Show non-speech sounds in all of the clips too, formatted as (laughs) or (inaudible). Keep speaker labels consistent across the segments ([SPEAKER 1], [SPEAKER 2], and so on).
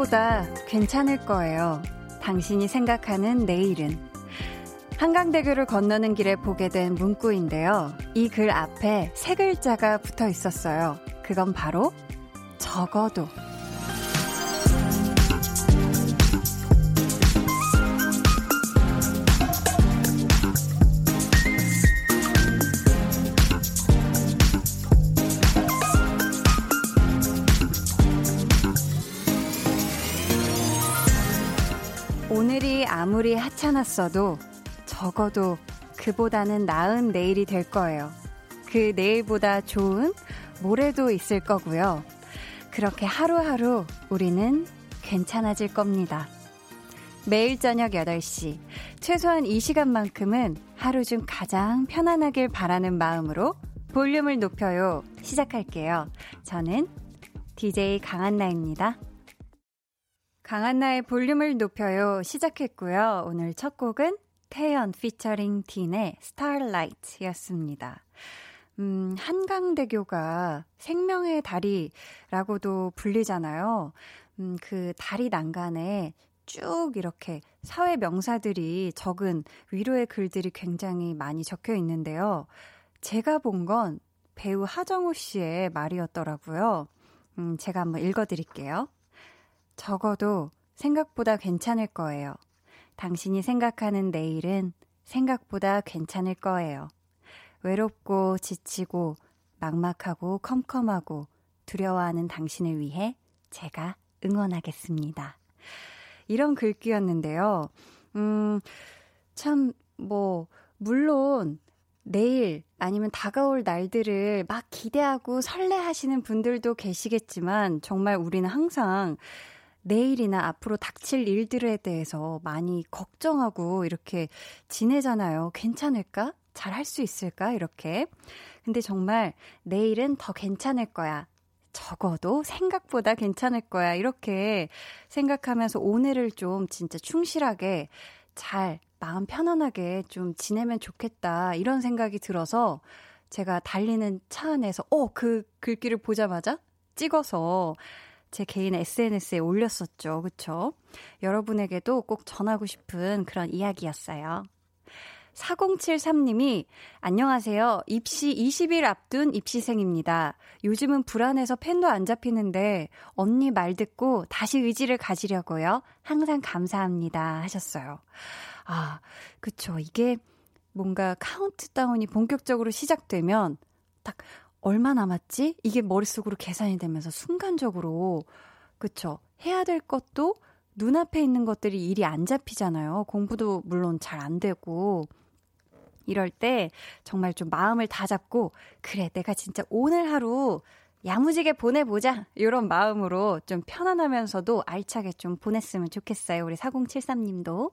[SPEAKER 1] 생각보다 괜찮을 거예요. 당신이 생각하는 내일은. 한강대교를 건너는 길에 보게 된 문구인데요. 이 글 앞에 세 글자가 붙어 있었어요. 그건 바로 적어도. 아무리 하찮았어도 적어도 그보다는 나은 내일이 될 거예요. 그 내일보다 좋은 모레도 있을 거고요. 그렇게 하루하루 우리는 괜찮아질 겁니다. 매일 저녁 8시, 최소한 이 시간만큼은 하루 중 가장 편안하길 바라는 마음으로 볼륨을 높여요. 시작할게요. 저는 DJ 강한나입니다. 강한나의 볼륨을 높여요. 시작했고요. 오늘 첫 곡은 태연 피처링 딘의 Starlight였습니다. 음, 한강대교가 생명의 다리라고도 불리잖아요. 음, 그 다리 난간에 쭉 이렇게 사회 명사들이 적은 위로의 글들이 굉장히 많이 적혀 있는데요. 제가 본 건 배우 하정우 씨의 말이었더라고요. 음, 제가 한번 읽어드릴게요. 적어도 생각보다 괜찮을 거예요. 당신이 생각하는 내일은 생각보다 괜찮을 거예요. 외롭고 지치고 막막하고 컴컴하고 두려워하는 당신을 위해 제가 응원하겠습니다. 이런 글귀였는데요. 음, 참, 뭐, 물론, 내일 아니면 다가올 날들을 막 기대하고 설레하시는 분들도 계시겠지만, 정말 우리는 항상 내일이나 앞으로 닥칠 일들에 대해서 많이 걱정하고 이렇게 지내잖아요. 괜찮을까? 잘 할 수 있을까? 이렇게. 근데 정말 내일은 더 괜찮을 거야. 적어도 생각보다 괜찮을 거야. 이렇게 생각하면서 오늘을 좀 진짜 충실하게 잘 마음 편안하게 좀 지내면 좋겠다. 이런 생각이 들어서 제가 달리는 차 안에서 어, 그 글귀를 보자마자 찍어서 제 개인 SNS에 올렸었죠. 그쵸? 여러분에게도 꼭 전하고 싶은 그런 이야기였어요. 4073님이 안녕하세요. 입시 20일 앞둔 입시생입니다. 요즘은 불안해서 펜도 안 잡히는데 언니 말 듣고 다시 의지를 가지려고요. 항상 감사합니다 하셨어요. 아, 그쵸. 이게 뭔가 카운트다운이 본격적으로 시작되면 딱 얼마 남았지? 이게 머릿속으로 계산이 되면서 순간적으로 그쵸? 해야 될 것도 눈앞에 있는 것들이 일이 안 잡히잖아요. 공부도 물론 잘 안 되고. 이럴 때 정말 좀 마음을 다 잡고 그래 내가 진짜 오늘 하루 야무지게 보내보자 이런 마음으로 좀 편안하면서도 알차게 좀 보냈으면 좋겠어요. 우리 4073님도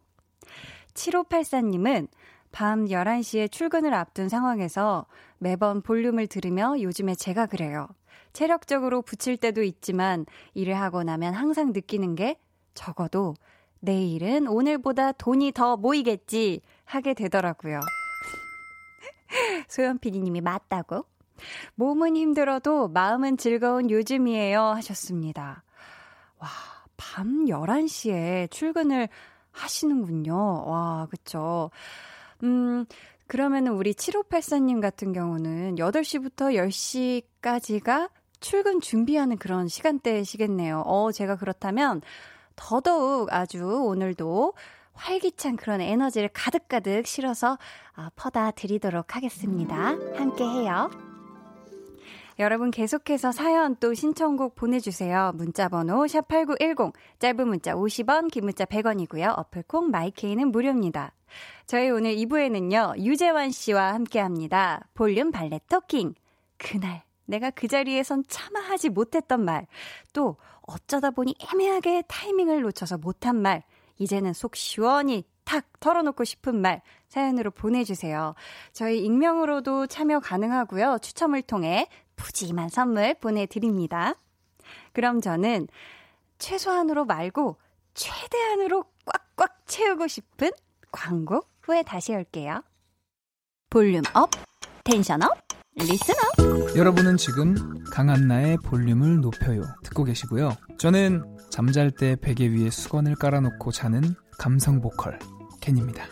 [SPEAKER 1] 7584님은 밤 11시에 출근을 앞둔 상황에서 매번 볼륨을 들으며 요즘에 제가 그래요. 체력적으로 붙일 때도 있지만 일을 하고 나면 항상 느끼는 게 적어도 내일은 오늘보다 돈이 더 모이겠지 하게 되더라고요. (laughs) 소연 PD님이 맞다고? 몸은 힘들어도 마음은 즐거운 요즘이에요 하셨습니다. 와, 밤 11시에 출근을 하시는군요. 와, 그쵸. 음, 그러면은 우리 7584님 같은 경우는 8시부터 10시까지가 출근 준비하는 그런 시간대시겠네요. 어, 제가 그렇다면 더더욱 아주 오늘도 활기찬 그런 에너지를 가득가득 실어서 어, 퍼다 드리도록 하겠습니다. 함께 해요. 여러분 계속해서 사연 또 신청곡 보내주세요. 문자번호 샵8910, 짧은 문자 50원, 긴 문자 100원이고요. 어플콩 마이케이는 무료입니다. 저희 오늘 2부에는요, 유재환 씨와 함께 합니다. 볼륨 발레 토킹. 그날 내가 그 자리에선 차마 하지 못했던 말, 또 어쩌다 보니 애매하게 타이밍을 놓쳐서 못한 말, 이제는 속 시원히 탁 털어놓고 싶은 말 사연으로 보내주세요. 저희 익명으로도 참여 가능하고요. 추첨을 통해 푸짐한 선물 보내드립니다. 그럼 저는 최소한으로 말고 최대한으로 꽉꽉 채우고 싶은 광고 후에 다시 올게요. Volume up, tension up, listen up.
[SPEAKER 2] 여러분은 지금 강한나의 볼륨을 높여요. 듣고 계시고요. 저는 잠잘 때 베개 위에 수건을 깔아놓고 자는 감성 보컬 켄입니다.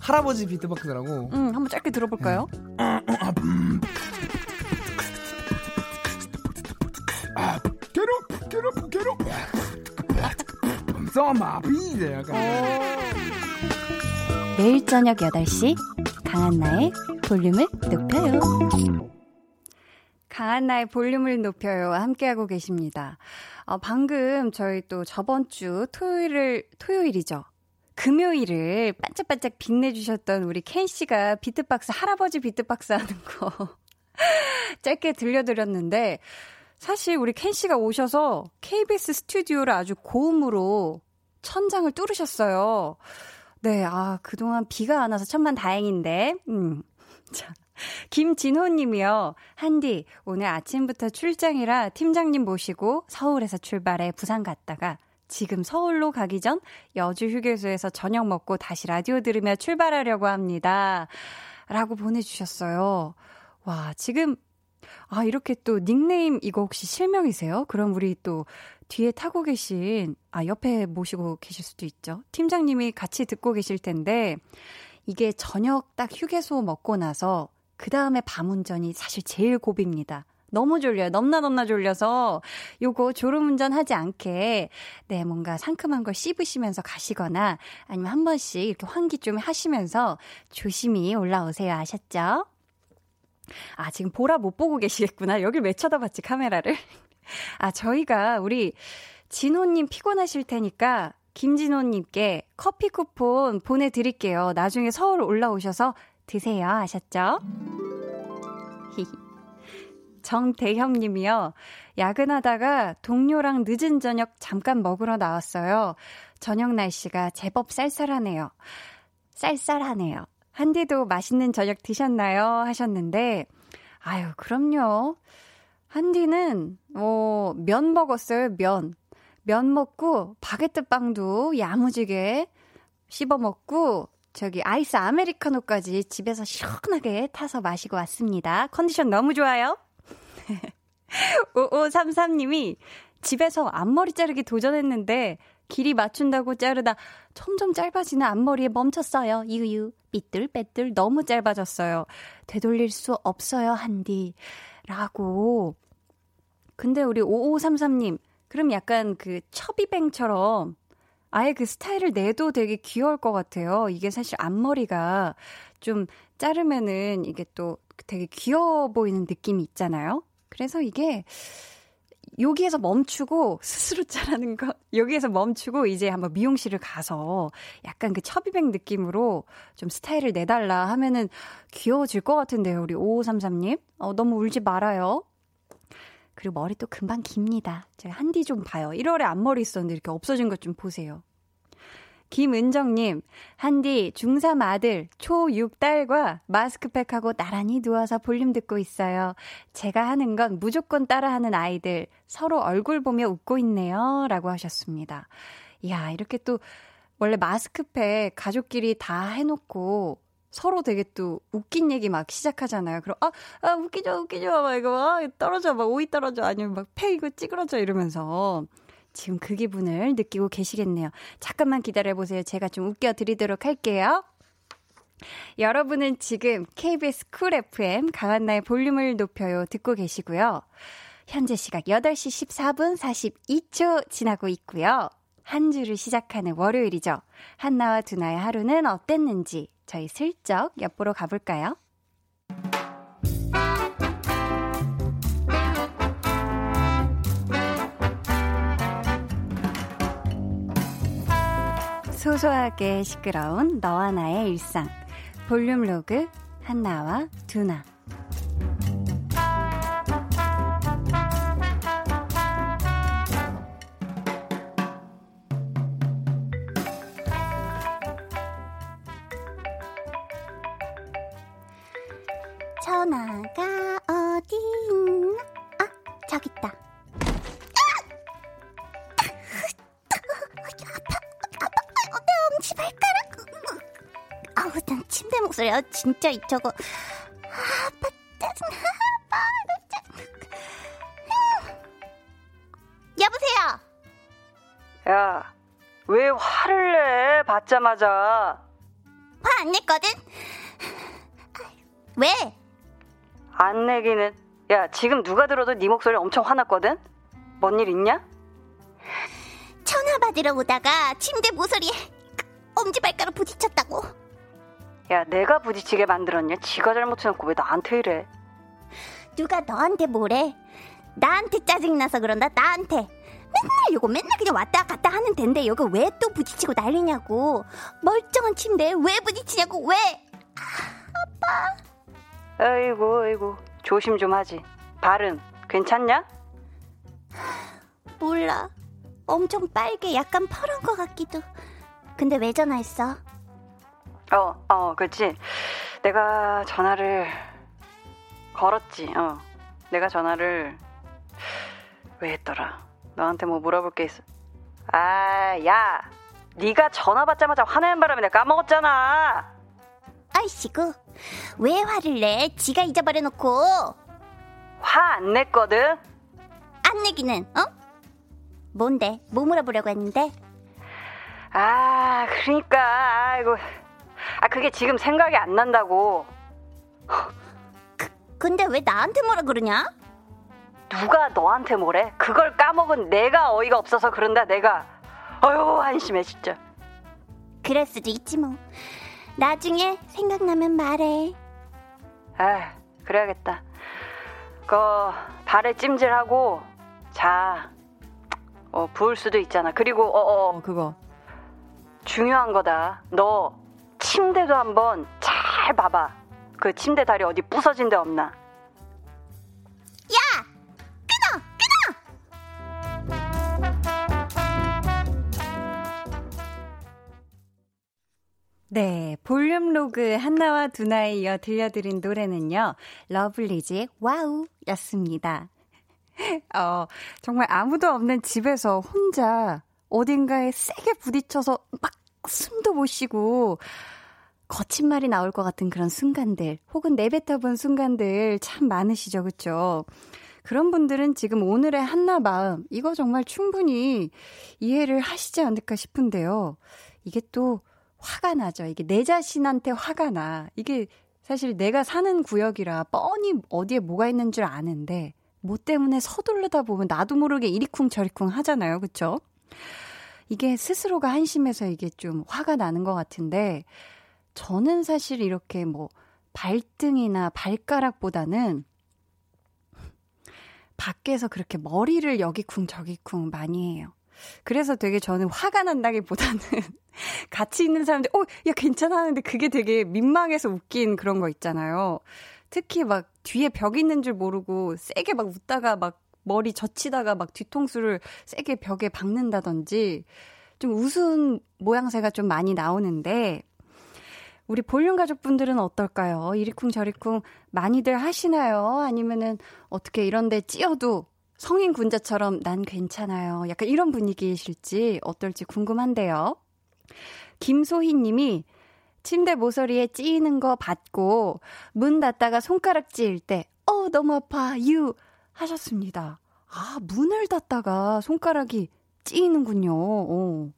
[SPEAKER 2] 할아버지 비트박스라고.
[SPEAKER 1] 응, 한번 짧게 들어볼까요?
[SPEAKER 2] 네. 괴롭, 괴롭, 괴롭. 써마비 네, 약간.
[SPEAKER 1] 매일 저녁 8시 강한나의 볼륨을 높여요. 강한나의 볼륨을 높여요. 함께하고 계십니다. 어, 방금 저희 또 저번 주 토요일을, 토요일이죠. 금요일을 반짝반짝 빛내주셨던 우리 켄 씨가 비트박스, 할아버지 비트박스 하는 거 짧게 들려드렸는데, 사실 우리 켄 씨가 오셔서 KBS 스튜디오를 아주 고음으로 천장을 뚫으셨어요. 네, 아, 그동안 비가 안 와서 천만 다행인데, 음. 자. 김진호 님이요. 한디, 오늘 아침부터 출장이라 팀장님 모시고 서울에서 출발해 부산 갔다가 지금 서울로 가기 전 여주 휴게소에서 저녁 먹고 다시 라디오 들으며 출발하려고 합니다. 라고 보내주셨어요. 와, 지금, 아, 이렇게 또 닉네임 이거 혹시 실명이세요? 그럼 우리 또 뒤에 타고 계신, 아, 옆에 모시고 계실 수도 있죠. 팀장님이 같이 듣고 계실 텐데, 이게 저녁 딱 휴게소 먹고 나서 그 다음에 밤 운전이 사실 제일 고비입니다. 너무 졸려요. 넘나 넘나 졸려서 요거 졸음 운전 하지 않게 네, 뭔가 상큼한 걸 씹으시면서 가시거나 아니면 한 번씩 이렇게 환기 좀 하시면서 조심히 올라오세요. 아셨죠? 아, 지금 보라 못 보고 계시겠구나. 여길 왜 쳐다봤지, 카메라를? (laughs) 아, 저희가 우리 진호님 피곤하실 테니까 김진호님께 커피 쿠폰 보내드릴게요. 나중에 서울 올라오셔서 드세요. 아셨죠? (laughs) 정대형 님이요. 야근하다가 동료랑 늦은 저녁 잠깐 먹으러 나왔어요. 저녁 날씨가 제법 쌀쌀하네요. 쌀쌀하네요. 한디도 맛있는 저녁 드셨나요? 하셨는데, 아유, 그럼요. 한디는, 어, 면 먹었어요, 면. 면 먹고, 바게트 빵도 야무지게 씹어 먹고, 저기 아이스 아메리카노까지 집에서 시원하게 타서 마시고 왔습니다. 컨디션 너무 좋아요. (laughs) 5533님이 집에서 앞머리 자르기 도전했는데 길이 맞춘다고 자르다 점점 짧아지는 앞머리에 멈췄어요. 유유. 삐뚤빼뚤 너무 짧아졌어요. 되돌릴 수 없어요, 한디. 라고. 근데 우리 5533님, 그럼 약간 그 첩이뱅처럼 아예 그 스타일을 내도 되게 귀여울 것 같아요. 이게 사실 앞머리가 좀 자르면은 이게 또 되게 귀여워 보이는 느낌이 있잖아요. 그래서 이게 여기에서 멈추고 스스로 자르는 거 여기에서 멈추고 이제 한번 미용실을 가서 약간 그 첩이백 느낌으로 좀 스타일을 내달라 하면은 귀여워질 것 같은데요 우리 5533님 어, 너무 울지 말아요 그리고 머리 또 금방 깁니다. 제가 한디 좀 봐요. 1월에 앞머리 있었는데 이렇게 없어진 것 좀 보세요. 김은정님, 한디, 중3 아들, 초6 딸과 마스크팩하고 나란히 누워서 볼륨 듣고 있어요. 제가 하는 건 무조건 따라하는 아이들, 서로 얼굴 보며 웃고 있네요. 라고 하셨습니다. 이야, 이렇게 또, 원래 마스크팩 가족끼리 다 해놓고, 서로 되게 또 웃긴 얘기 막 시작하잖아요. 그럼, 아, 아, 웃기죠, 웃기죠. 막 이거 막 떨어져, 막 오이 떨어져. 아니면 막 폐 이거 찌그러져 이러면서. 지금 그 기분을 느끼고 계시겠네요. 잠깐만 기다려보세요. 제가 좀 웃겨드리도록 할게요. 여러분은 지금 KBS 쿨 FM 강한나의 볼륨을 높여요 듣고 계시고요. 현재 시각 8시 14분 42초 지나고 있고요. 한 주를 시작하는 월요일이죠. 한나와 두나의 하루는 어땠는지 저희 슬쩍 엿보러 가볼까요? 소소하게 시끄러운 너와 나의 일상. 볼륨 로그 한나와 두나.
[SPEAKER 3] 거야. 진짜 이 저거. 아빠 짜증 아빠 짜증 여보세요. 야, 왜 화를 내?
[SPEAKER 1] 받자마자.
[SPEAKER 3] 화 안 냈거든. 왜?
[SPEAKER 1] 안 내기는. 야, 지금 누가 들어도 네 목소리 엄청 화났거든. 뭔 일 있냐?
[SPEAKER 3] 전화 받으러 오다가 침대 모서리에 엄지발가락 부딪혔다고.
[SPEAKER 1] 야, 내가 부딪히게 만들었냐? 지가 잘못해놓고 왜 나한테 이래?
[SPEAKER 3] 누가 너한테 뭐래? 나한테 짜증나서 그런다, 나한테. 맨날 이거 맨날 그냥 왔다 갔다 하는 텐데 여기 왜 또 부딪히고 난리냐고. 멀쩡한 침대에 왜 부딪히냐고, 왜? 아,
[SPEAKER 1] 아빠. 아이고, 아이고. 조심 좀 하지. 발은 괜찮냐?
[SPEAKER 3] 몰라. 엄청 빨개, 약간 펄한 것 같기도. 근데 왜 전화했어?
[SPEAKER 1] 어, 어, 그렇지. 내가 전화를 걸었지. 어. 내가 전화를 왜 했더라? 너한테 뭐 물어볼 게 있어. 아, 야. 네가 전화 받자마자 화내는 바람에 내가 까먹었잖아.
[SPEAKER 3] 아이씨구. 왜 화를 내? 지가 잊어버려놓고.
[SPEAKER 1] 화 안 냈거든?
[SPEAKER 3] 안 내기는, 어? 뭔데? 뭐 물어보려고 했는데?
[SPEAKER 1] 아, 그러니까, 아이고. 아, 그게 지금 생각이 안 난다고.
[SPEAKER 3] 그, 근데 왜 나한테 뭐라 그러냐?
[SPEAKER 1] 누가 너한테 뭐래? 그걸 까먹은 내가 어이가 없어서 그런다, 내가. 어휴, 한심해, 진짜.
[SPEAKER 3] 그럴 수도 있지, 뭐. 나중에 생각나면 말해.
[SPEAKER 1] 아, 그래야겠다. 그, 발에 찜질하고, 자. 어, 부을 수도 있잖아. 그리고, 어, 어, 그거. 중요한 거다. 너, 침대도 한번 잘 봐봐. 그 침대 다리 어디 부서진 데 없나?
[SPEAKER 3] 야! 끊어! 끊어!
[SPEAKER 1] 네, 볼륨 로그 한나와 두나에 이어 들려드린 노래는요, 러블리즈의 와우 였습니다. (laughs) 어, 정말 아무도 없는 집에서 혼자 어딘가에 세게 부딪혀서 막 숨도 못 쉬고, 거친 말이 나올 것 같은 그런 순간들, 혹은 내뱉어본 순간들 참 많으시죠, 그쵸? 그런 분들은 지금 오늘의 한나 마음, 이거 정말 충분히 이해를 하시지 않을까 싶은데요. 이게 또 화가 나죠. 이게 내 자신한테 화가 나. 이게 사실 내가 사는 구역이라 뻔히 어디에 뭐가 있는 줄 아는데, 뭐 때문에 서둘르다 보면 나도 모르게 이리쿵 저리쿵 하잖아요. 그쵸? 이게 스스로가 한심해서 이게 좀 화가 나는 것 같은데, 저는 사실 이렇게 뭐 발등이나 발가락보다는 밖에서 그렇게 머리를 여기쿵 저기쿵 많이 해요. 그래서 되게 저는 화가 난다기보다는 (laughs) 같이 있는 사람들, 어, 야, 괜찮아 하는데 그게 되게 민망해서 웃긴 그런 거 있잖아요. 특히 막 뒤에 벽 있는 줄 모르고 세게 막 웃다가 막 머리 젖히다가 막 뒤통수를 세게 벽에 박는다든지 좀 우스운 모양새가 좀 많이 나오는데 우리 볼륨 가족분들은 어떨까요? 이리쿵 저리쿵 많이들 하시나요? 아니면은 어떻게 이런데 찌어도 성인 군자처럼 난 괜찮아요. 약간 이런 분위기이실지 어떨지 궁금한데요. 김소희 님이 침대 모서리에 찌이는 거 받고 문 닫다가 손가락 찌일 때, 어, 너무 아파, 유 하셨습니다. 아, 문을 닫다가 손가락이 찌이는군요. 어,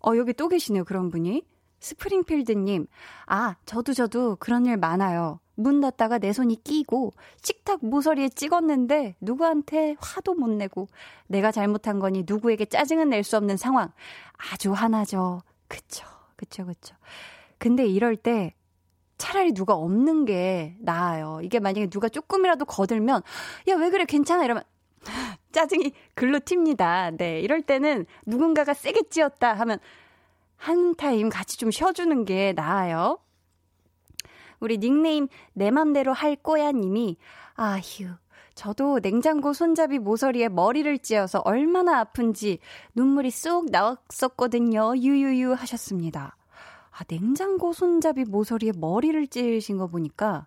[SPEAKER 1] 어 여기 또 계시네요, 그런 분이. 스프링필드님, 아, 저도 저도 그런 일 많아요. 문 닫다가 내 손이 끼고 식탁 모서리에 찍었는데 누구한테 화도 못 내고 내가 잘못한 거니 누구에게 짜증은 낼 수 없는 상황. 아주 화나죠. 그쵸, 그쵸, 그쵸. 근데 이럴 때 차라리 누가 없는 게 나아요. 이게 만약에 누가 조금이라도 거들면, 야, 왜 그래, 괜찮아. 이러면, (laughs) 짜증이 글로 튑니다. 네, 이럴 때는 누군가가 세게 찌었다 하면, 한 타임 같이 좀 쉬어주는 게 나아요. 우리 닉네임 내 맘대로 할 거야 님이 아휴 저도 냉장고 손잡이 모서리에 머리를 찧어서 얼마나 아픈지 눈물이 쏙 나왔었거든요. 유유유 하셨습니다. 아, 냉장고 손잡이 모서리에 머리를 찌으신 거 보니까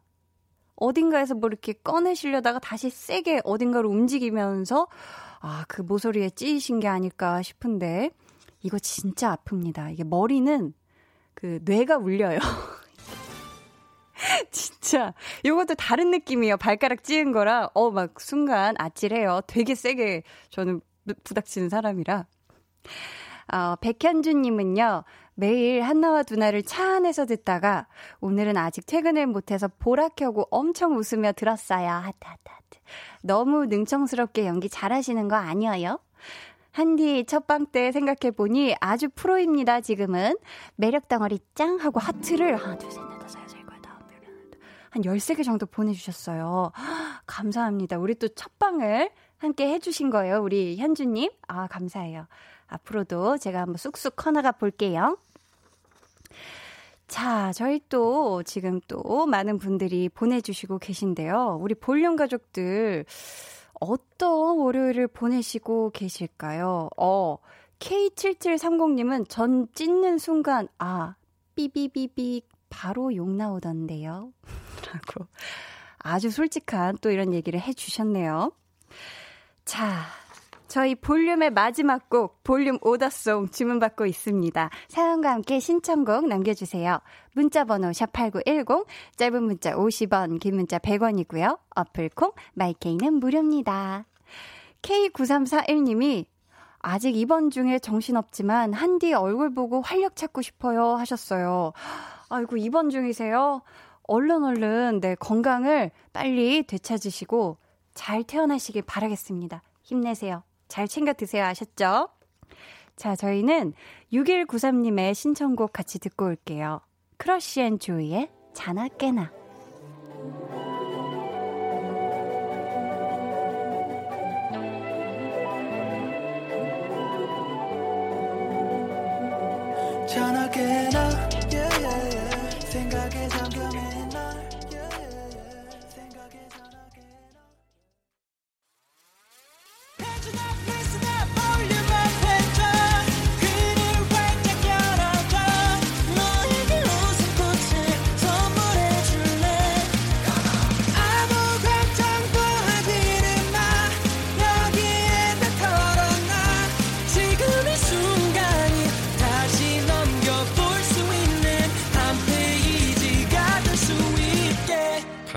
[SPEAKER 1] 어딘가에서 뭐 이렇게 꺼내시려다가 다시 세게 어딘가로 움직이면서 아, 그 모서리에 찌으신 게 아닐까 싶은데 이거 진짜 아픕니다. 이게 머리는 그 뇌가 울려요. (laughs) 진짜 이것도 다른 느낌이에요. 발가락 찌은 거랑 어막 순간 아찔해요. 되게 세게 저는 부닥치는 사람이라. 어, 백현주 님은요. 매일 한나와 두나를 차 안에서 듣다가 오늘은 아직 퇴근을 못해서 보라 켜고 엄청 웃으며 들었어요. 하트, 하트, 하트. 너무 능청스럽게 연기 잘하시는 거 아니에요? 한디 첫방 때 생각해보니 아주 프로입니다, 지금은. 매력 덩어리 짱! 하고 하트를 하나, 둘, 셋, 넷, 다섯, 여섯, 일곱, 여덟, 한 13개 정도 보내주셨어요. 감사합니다. 우리 또 첫방을 함께 해주신 거예요, 우리 현주님. 아, 감사해요. 앞으로도 제가 한번 쑥쑥 커나가 볼게요. 자, 저희 또 지금 또 많은 분들이 보내주시고 계신데요. 우리 볼륨 가족들, 어떤 월요일을 보내시고 계실까요? 어, K7730님은 전 찢는 순간, 아, 삐비비비 바로 욕 나오던데요. 라고 아주 솔직한 또 이런 얘기를 해주셨네요. 자, 저희 볼륨의 마지막 곡, 볼륨 오더송 주문받고 있습니다. 사연과 함께 신청곡 남겨주세요. 문자번호 샵8910, 짧은 문자 50원, 긴 문자 100원이고요. 어플콩, 마이케이는 무료입니다. K9341님이 아직 입원 중에 정신없지만 한디 얼굴 보고 활력 찾고 싶어요 하셨어요. 아이고, 입원 중이세요? 얼른 얼른 내 네, 건강을 빨리 되찾으시고 잘 태어나시길 바라겠습니다. 힘내세요. 잘 챙겨 드세요. 아셨죠? 자, 저희는 6193님의 신청곡 같이 듣고 올게요. 크러쉬 앤 조이의 자나 깨나. 자나 깨나 yeah, yeah, yeah. 생각에 잠겨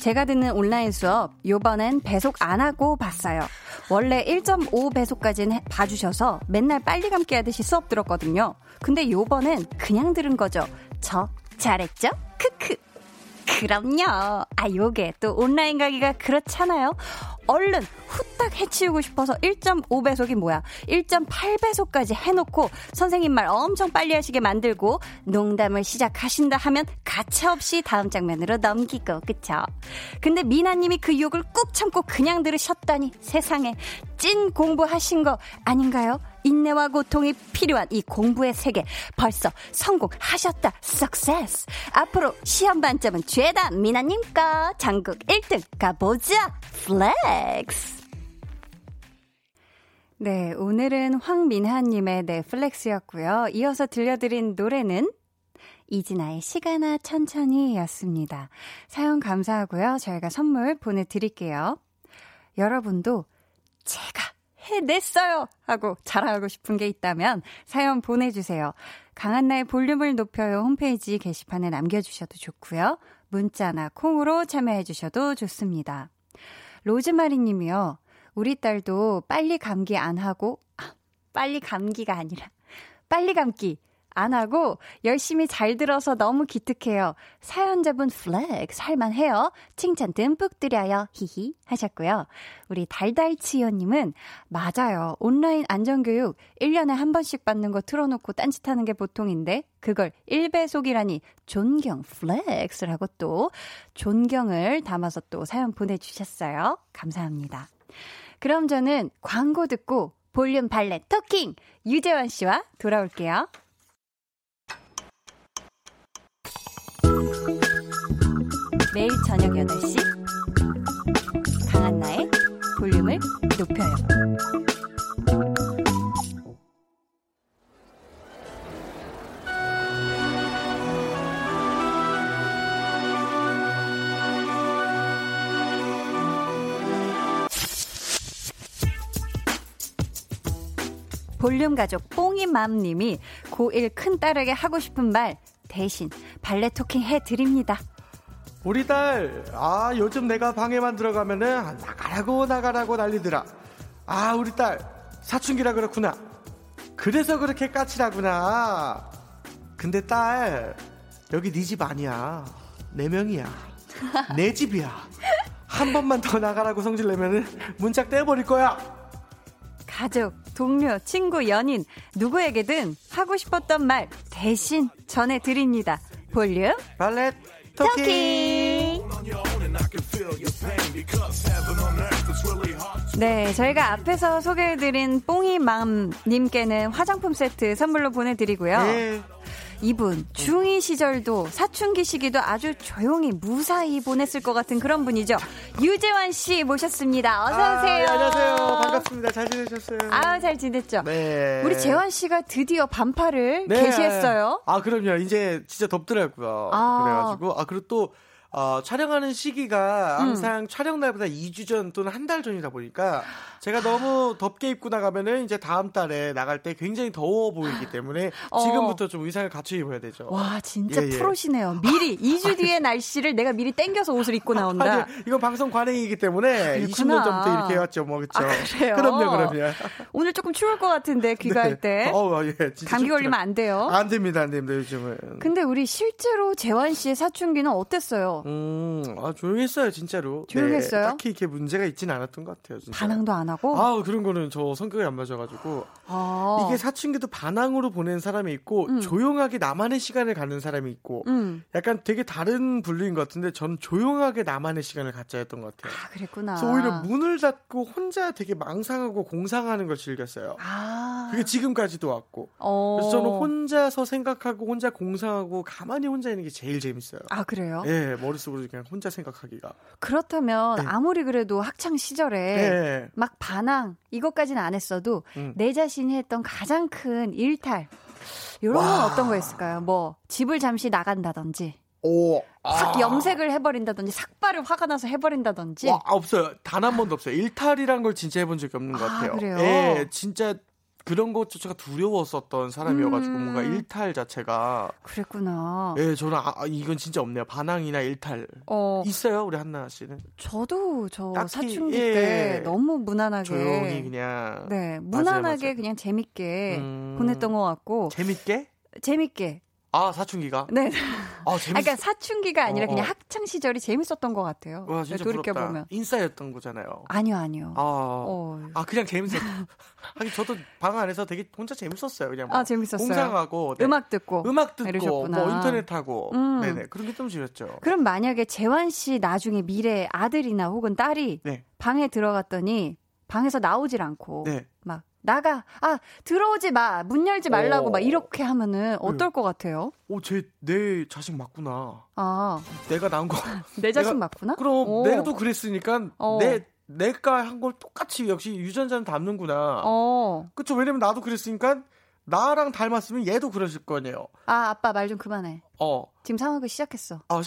[SPEAKER 1] 제가 듣는 온라인 수업 요번엔 배속 안 하고 봤어요. 원래 1.5 배속까지는 봐주셔서 맨날 빨리 감기 하듯이 수업 들었거든요. 근데 요번엔 그냥 들은 거죠. 저 잘했죠? 크크. 그럼요. 아, 요게 또 온라인 가기가 그렇잖아요. 얼른 후딱 해치우고 싶어서 1.5배속이 뭐야? 1.8배속까지 해놓고 선생님 말 엄청 빨리 하시게 만들고 농담을 시작하신다 하면 가차없이 다음 장면으로 넘기고, 그쵸? 근데 미나님이 그 욕을 꾹 참고 그냥 들으셨다니 세상에 찐 공부하신 거 아닌가요? 인내와 고통이 필요한 이 공부의 세계 벌써 성공하셨다. success. 앞으로 시험 만점은 죄다 미나님 거. 전국 1등 가보자. flex. 네, 오늘은 황미나님의 넷플렉스였고요. 이어서 들려드린 노래는 이진아의 시간아 천천히 였습니다. 사연 감사하고요. 저희가 선물 보내드릴게요. 여러분도 제가 해냈어요! 하고 자랑하고 싶은 게 있다면 사연 보내주세요. 강한나의 볼륨을 높여요 홈페이지 게시판에 남겨주셔도 좋고요. 문자나 콩으로 참여해주셔도 좋습니다. 로즈마리 님이요. 우리 딸도 빨리 감기 안 하고, 아, 빨리 감기가 아니라, 빨리 감기 안 하고 열심히 잘 들어서 너무 기특해요. 사연자분 flex 할만해요. 칭찬 듬뿍 드려요. 히히 하셨고요. 우리 달달치요님은 맞아요. 온라인 안전교육 1년에 한 번씩 받는 거 틀어놓고 딴짓하는 게 보통인데 그걸 1배속이라니 존경 flex라고 또 존경을 담아서 또 사연 보내주셨어요. 감사합니다. 그럼 저는 광고 듣고 볼륨 발레 토킹 유재원 씨와 돌아올게요. 매일 저녁 8시 강한나의 볼륨을 높여요. 볼륨 가족 뽕이맘님이 고1 큰딸에게 하고 싶은 말 대신 발레 토킹 해드립니다.
[SPEAKER 4] 우리 딸, 아, 요즘 내가 방에만 들어가면은 나가라고 나가라고 난리더라. 아, 우리 딸, 사춘기라 그렇구나. 그래서 그렇게 까칠하구나. 근데 딸, 여기 네 집 아니야. 내 명이야. 내 집이야. 한 번만 더 나가라고 성질 내면은 문짝 떼버릴 거야.
[SPEAKER 1] 가족, 동료, 친구, 연인, 누구에게든 하고 싶었던 말 대신 전해드립니다. 볼륨
[SPEAKER 4] 발렛 토킹.
[SPEAKER 1] 네, 저희가 앞에서 소개해드린 뽕이맘님께는 화장품 세트 선물로 보내드리고요.
[SPEAKER 4] 네.
[SPEAKER 1] 이분 중2 시절도 사춘기 시기도 아주 조용히 무사히 보냈을 것 같은 그런 분이죠. 유재환 씨 모셨습니다. 어서
[SPEAKER 4] 아,
[SPEAKER 1] 오세요.
[SPEAKER 4] 네, 안녕하세요. 반갑습니다. 잘 지내셨어요?
[SPEAKER 1] 아우 잘 지냈죠.
[SPEAKER 4] 네.
[SPEAKER 1] 우리 재환 씨가 드디어 반팔을
[SPEAKER 4] 네.
[SPEAKER 1] 게시했어요.
[SPEAKER 4] 아, 그럼요. 이제 진짜 덥더라고요.
[SPEAKER 1] 아.
[SPEAKER 4] 그래가지고. 아, 그리고 또, 어, 촬영하는 시기가 항상 촬영 날보다 2주 전 또는 한 달 전이다 보니까 제가 너무 덥게 입고 나가면은 이제 다음 달에 나갈 때 굉장히 더워 보이기 때문에
[SPEAKER 1] 어.
[SPEAKER 4] 지금부터 좀 의상을 갖춰 입어야 되죠.
[SPEAKER 1] 와 진짜
[SPEAKER 4] 예, 예.
[SPEAKER 1] 프로시네요. 미리 (laughs) 2주 뒤의 날씨를 내가 미리 땡겨서 옷을 입고 나온다.
[SPEAKER 4] 아니, 이건 방송 관행이기 때문에
[SPEAKER 1] 그렇구나.
[SPEAKER 4] 20년 전부터 이렇게 해왔죠. 뭐, 그쵸.
[SPEAKER 1] 아?
[SPEAKER 4] 그럼요, 그럼요.
[SPEAKER 1] 오늘 조금 추울 것 같은데 귀가할 때
[SPEAKER 4] 어, 예, 진짜
[SPEAKER 1] 감기
[SPEAKER 4] 춥더라.
[SPEAKER 1] 걸리면 안 돼요.
[SPEAKER 4] 안 됩니다, 안 됩니다, 요즘은.
[SPEAKER 1] 근데 우리 실제로 재환 씨의 사춘기는 어땠어요?
[SPEAKER 4] 음, 아, 조용했어요, 진짜로.
[SPEAKER 1] 조용했어요?
[SPEAKER 4] 네, 딱히 이렇게 문제가 있지는 않았던 것 같아요, 진짜.
[SPEAKER 1] 반항도 안 하고?
[SPEAKER 4] 아, 그런 거는 저 성격이 안 맞아가지고.
[SPEAKER 1] 아.
[SPEAKER 4] 이게 사춘기도 반항으로 보낸 사람이 있고,
[SPEAKER 1] 음.
[SPEAKER 4] 조용하게 나만의 시간을 갖는 사람이 있고,
[SPEAKER 1] 음.
[SPEAKER 4] 약간 되게 다른 분류인 것 같은데, 저는 조용하게 나만의 시간을 갖자 했던 것 같아요.
[SPEAKER 1] 아, 그랬구나.
[SPEAKER 4] 그래서 오히려 문을 닫고 혼자 되게 망상하고 공상하는 걸 즐겼어요.
[SPEAKER 1] 아.
[SPEAKER 4] 그게 지금까지도 왔고.
[SPEAKER 1] 어.
[SPEAKER 4] 그래서 저는 혼자서 생각하고, 혼자 공상하고, 가만히 혼자 있는 게 제일 재밌어요.
[SPEAKER 1] 아, 그래요?
[SPEAKER 4] 예, 머릿속으로 그냥 혼자 생각하기가.
[SPEAKER 1] 그렇다면
[SPEAKER 4] 네.
[SPEAKER 1] 아무리 그래도 학창 시절에
[SPEAKER 4] 예.
[SPEAKER 1] 막 반항 이것까지는 안 했어도
[SPEAKER 4] 음.
[SPEAKER 1] 내 자신이 했던 가장 큰 일탈 이런 건
[SPEAKER 4] 와.
[SPEAKER 1] 어떤 거였을까요? 뭐 집을 잠시 나간다든지
[SPEAKER 4] 오.
[SPEAKER 1] 삭
[SPEAKER 4] 아.
[SPEAKER 1] 염색을 해버린다든지 삭발을 화가 나서 해버린다든지
[SPEAKER 4] 와, 없어요. 단 한 번도 없어요. 일탈이란 걸 진짜 해본 적이 없는 것
[SPEAKER 1] 아,
[SPEAKER 4] 같아요.
[SPEAKER 1] 그래요?
[SPEAKER 4] 예, 진짜 그런 것조차가 두려웠었던 사람이어가지고
[SPEAKER 1] 음.
[SPEAKER 4] 뭔가 일탈 자체가
[SPEAKER 1] 그랬구나.
[SPEAKER 4] 예, 저는 아, 아, 이건 진짜 없네요. 반항이나 일탈
[SPEAKER 1] 어
[SPEAKER 4] 있어요, 우리 한나 씨는
[SPEAKER 1] 저도 저
[SPEAKER 4] 딱히,
[SPEAKER 1] 사춘기
[SPEAKER 4] 예.
[SPEAKER 1] 때 너무 무난하게
[SPEAKER 4] 조용히 그냥
[SPEAKER 1] 네 무난하게
[SPEAKER 4] 맞아요.
[SPEAKER 1] 그냥 재밌게
[SPEAKER 4] 음.
[SPEAKER 1] 보냈던 것 같고
[SPEAKER 4] 재밌게
[SPEAKER 1] 재밌게
[SPEAKER 4] 아 사춘기가
[SPEAKER 1] 네
[SPEAKER 4] 아 재밌.
[SPEAKER 1] 아, 그러니까 사춘기가 아니라
[SPEAKER 4] 어,
[SPEAKER 1] 그냥
[SPEAKER 4] 어.
[SPEAKER 1] 학창 시절이 재밌었던 것 같아요.
[SPEAKER 4] 와 진짜
[SPEAKER 1] 돌이켜. 보면
[SPEAKER 4] 인싸였던 거잖아요.
[SPEAKER 1] 아니요 아니요.
[SPEAKER 4] 아,
[SPEAKER 1] 어.
[SPEAKER 4] 아 그냥 재밌었. 하긴 저도 방 안에서 되게 혼자 재밌었어요. 그냥 뭐
[SPEAKER 1] 아, 재밌었어요?
[SPEAKER 4] 공상하고 네.
[SPEAKER 1] 음악 듣고
[SPEAKER 4] 음악 듣고
[SPEAKER 1] 이러셨구나.
[SPEAKER 4] 뭐 인터넷 하고
[SPEAKER 1] 음.
[SPEAKER 4] 네네 그런 게좀 지렸죠.
[SPEAKER 1] 그럼 만약에 재환 씨 나중에 미래 아들이나 혹은 딸이
[SPEAKER 4] 네.
[SPEAKER 1] 방에 들어갔더니 방에서 나오질 않고
[SPEAKER 4] 네.
[SPEAKER 1] 막 나가 아 들어오지 마 문 열지 말라고
[SPEAKER 4] 어.
[SPEAKER 1] 막 이렇게 하면은 어떨 것 같아요?
[SPEAKER 4] 오제 내 자식 맞구나.
[SPEAKER 1] 아
[SPEAKER 4] 내가 낳은 거.
[SPEAKER 1] 내 자식
[SPEAKER 4] 내가-
[SPEAKER 1] 맞구나?
[SPEAKER 4] 그럼
[SPEAKER 1] 오.
[SPEAKER 4] 내도 그랬으니까
[SPEAKER 1] 어.
[SPEAKER 4] 내 내가 한 걸 똑같이 역시 유전자는 닮는구나.
[SPEAKER 1] 어.
[SPEAKER 4] 그쵸 왜냐면 나도 그랬으니까 나랑 닮았으면 얘도 그러실 거 아니에요.
[SPEAKER 1] 아 아빠 말 좀 그만해.
[SPEAKER 4] 어.
[SPEAKER 1] 지금 상황을 시작했어.
[SPEAKER 4] 아.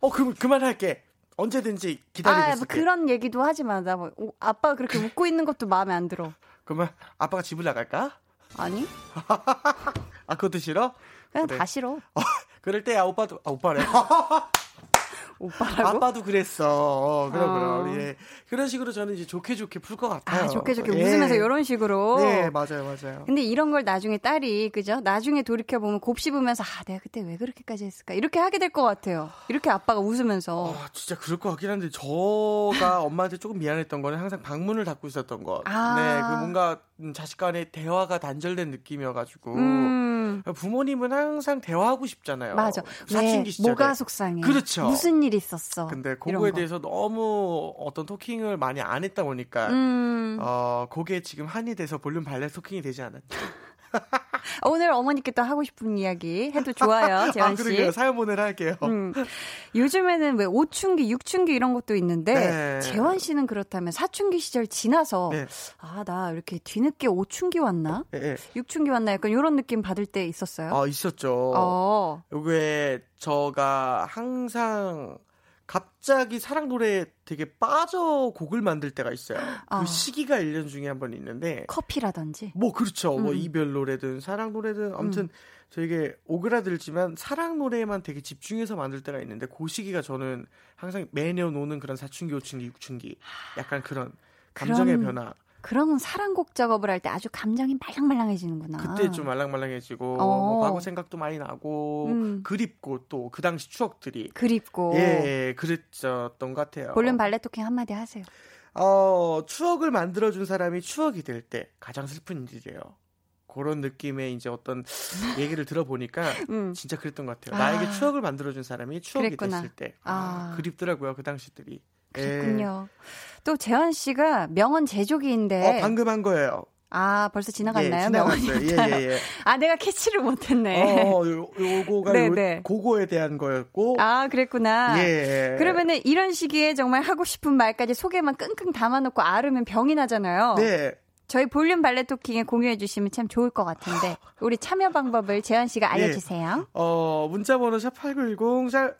[SPEAKER 4] 어 그럼 그만할게. 언제든지 기다리고
[SPEAKER 1] 아, 뭐
[SPEAKER 4] 있을게.
[SPEAKER 1] 그런 얘기도 하지 마. 나 뭐, 오, 아빠가 그렇게 (laughs) 웃고 있는 것도 마음에 안 들어.
[SPEAKER 4] 그러면 아빠가 집을 나갈까?
[SPEAKER 1] 아니? (laughs)
[SPEAKER 4] 아 그것도 싫어?
[SPEAKER 1] 그냥
[SPEAKER 4] 그래.
[SPEAKER 1] 다 싫어.
[SPEAKER 4] 그럴 때아 오빠도 아 오빠래. (laughs)
[SPEAKER 1] 오빠라고?
[SPEAKER 4] 아빠도 그랬어. 어, 그럼
[SPEAKER 1] 어.
[SPEAKER 4] 그럼 예. 그런 식으로 저는 이제 좋게 좋게 풀 것 같아요.
[SPEAKER 1] 아, 좋게 좋게
[SPEAKER 4] 예.
[SPEAKER 1] 웃으면서 이런 식으로.
[SPEAKER 4] 네 맞아요 맞아요.
[SPEAKER 1] 근데 이런 걸 나중에 딸이 그죠? 나중에 돌이켜 보면 곱씹으면서 아 내가 그때 왜 그렇게까지 했을까 이렇게 하게 될 것 같아요. 이렇게 아빠가 웃으면서
[SPEAKER 4] 아, 진짜 그럴 것 같긴 한데 저가 (laughs) 엄마한테 조금 미안했던 거는 항상 방문을 닫고 있었던 것.
[SPEAKER 1] 아.
[SPEAKER 4] 네, 그 뭔가 음, 자식 간의 대화가 단절된 느낌이어가지고
[SPEAKER 1] 음
[SPEAKER 4] 부모님은 항상 대화하고 싶잖아요.
[SPEAKER 1] 맞아.
[SPEAKER 4] 사춘기
[SPEAKER 1] 왜
[SPEAKER 4] 시절에.
[SPEAKER 1] 뭐가 속상해?
[SPEAKER 4] 그렇죠.
[SPEAKER 1] 무슨 일 있었어?
[SPEAKER 4] 근데 그거에
[SPEAKER 1] 거.
[SPEAKER 4] 대해서 너무 어떤 토킹을 많이 안 했다 보니까
[SPEAKER 1] 음
[SPEAKER 4] 어 그게 지금 한이 돼서 볼륨 발레 토킹이 되지 않았죠. (laughs)
[SPEAKER 1] 오늘 어머니께 또 하고 싶은 이야기 해도 좋아요, 재환
[SPEAKER 4] 아
[SPEAKER 1] 씨.
[SPEAKER 4] 그러게요. 사연 보내라 할게요.
[SPEAKER 1] 음. 요즘에는 왜 오춘기, 육춘기 이런 것도 있는데
[SPEAKER 4] 네.
[SPEAKER 1] 재환 씨는 그렇다면 사춘기 시절 지나서
[SPEAKER 4] 네.
[SPEAKER 1] 아 나 이렇게 뒤늦게 오춘기 왔나?
[SPEAKER 4] 예, 예.
[SPEAKER 1] 육춘기 왔나? 약간 이런 느낌 받을 때 있었어요.
[SPEAKER 4] 아 있었죠.
[SPEAKER 1] 어.
[SPEAKER 4] 요게 저가 항상 갑자기 사랑 노래에 되게 빠져 곡을 만들 때가 있어요. 그
[SPEAKER 1] 아.
[SPEAKER 4] 시기가 1년 중에 한 번 있는데
[SPEAKER 1] 커피라든지.
[SPEAKER 4] 뭐 그렇죠. 뭐
[SPEAKER 1] 음.
[SPEAKER 4] 이별 노래든 사랑 노래든 아무튼 되게 오그라들지만 사랑 노래에만 되게 집중해서 만들 때가 있는데 그 시기가 저는 항상 매년 오는 그런 사춘기, 오춘기, 육춘기 약간 그런 감정의 변화.
[SPEAKER 1] 그런 사랑곡 작업을 할 때 아주 감정이 말랑말랑해지는구나.
[SPEAKER 4] 그때 좀 말랑말랑해지고
[SPEAKER 1] 어.
[SPEAKER 4] 뭐 과거 생각도 많이 나고
[SPEAKER 1] 음.
[SPEAKER 4] 그립고 또 그 당시 추억들이
[SPEAKER 1] 그립고.
[SPEAKER 4] 예, 그랬었던 것 같아요.
[SPEAKER 1] 볼륨 발레 토킹 한마디 하세요.
[SPEAKER 4] 어, 추억을 만들어준 사람이 추억이 될 때 가장 슬픈 일이에요. 그런 느낌의 이제 어떤 (laughs) 얘기를 들어보니까
[SPEAKER 1] 음.
[SPEAKER 4] 진짜 그랬던 것 같아요.
[SPEAKER 1] 아.
[SPEAKER 4] 나에게 추억을 만들어준 사람이 추억이
[SPEAKER 1] 그랬구나.
[SPEAKER 4] 됐을 때.
[SPEAKER 1] 아.
[SPEAKER 4] 아, 그립더라고요, 그 당시들이. 예.
[SPEAKER 1] 그렇군요. 또 재환 씨가 명언 제조기인데.
[SPEAKER 4] 어, 방금 한 거예요.
[SPEAKER 1] 아, 벌써 지나갔나요?
[SPEAKER 4] 예, 지나갔어요.
[SPEAKER 1] 명언이?
[SPEAKER 4] 예, 예, 예.
[SPEAKER 1] 아, 내가 캐치를 못했네.
[SPEAKER 4] 어, 요, 요거가
[SPEAKER 1] 네,
[SPEAKER 4] 요,
[SPEAKER 1] 네.
[SPEAKER 4] 그거에 대한 거였고.
[SPEAKER 1] 아, 그랬구나.
[SPEAKER 4] 예.
[SPEAKER 1] 그러면은 이런 시기에 정말 하고 싶은 말까지 속에만 끙끙 담아놓고 앓으면 병이 나잖아요.
[SPEAKER 4] 네.
[SPEAKER 1] 저희 볼륨 발레 토킹에 공유해 주시면 참 좋을 것 같은데 (laughs) 우리 참여 방법을 재환 씨가 알려주세요.
[SPEAKER 4] 어, 문자 번호 샵8910 짤,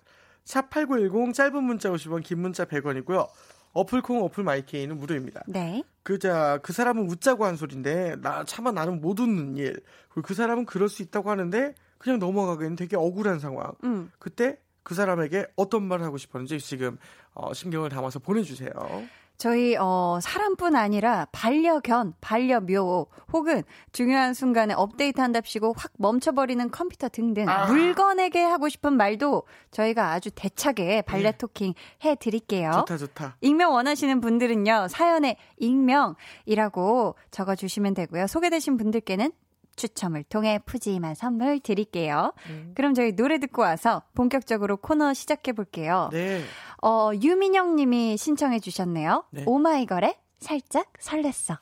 [SPEAKER 4] 샵8910 짧은 문자 50원, 긴 문자 100원이고요. 어플 콩 어플 마이케이는 무료입니다.
[SPEAKER 1] 네.
[SPEAKER 4] 그자 그 사람은 웃자고 한 소린데 나 차마 나는 못 웃는 일. 그리고 그 사람은 그럴 수 있다고 하는데 그냥 넘어가기에는 되게 억울한 상황.
[SPEAKER 1] 음.
[SPEAKER 4] 그때 그 사람에게 어떤 말을 하고 싶었는지 지금 어, 심경을 담아서 보내주세요.
[SPEAKER 1] 저희 어 사람뿐 아니라 반려견, 반려묘 혹은 중요한 순간에 업데이트한답시고 확 멈춰버리는 컴퓨터 등등
[SPEAKER 4] 아.
[SPEAKER 1] 물건에게 하고 싶은 말도 저희가 아주 대차게 발레 토킹 해드릴게요.
[SPEAKER 4] 네. 좋다 좋다.
[SPEAKER 1] 익명 원하시는 분들은요, 사연에 익명이라고 적어주시면 되고요. 소개되신 분들께는 추첨을 통해 푸짐한 선물 드릴게요.
[SPEAKER 4] 음.
[SPEAKER 1] 그럼 저희 노래 듣고 와서 본격적으로 코너 시작해 볼게요.
[SPEAKER 4] 네.
[SPEAKER 1] 어, 유민영 님이 신청해 주셨네요.
[SPEAKER 4] 네.
[SPEAKER 1] 오마이걸의 살짝 설렜어.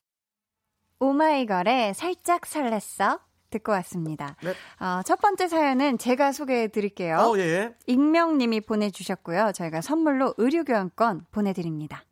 [SPEAKER 1] 오마이걸의 살짝 설렜어. 듣고 왔습니다.
[SPEAKER 4] 네.
[SPEAKER 1] 어, 첫 번째 사연은 제가 소개해 드릴게요.
[SPEAKER 4] 어 예.
[SPEAKER 1] 익명 님이 보내주셨고요. 저희가 선물로 의류교환권 보내드립니다.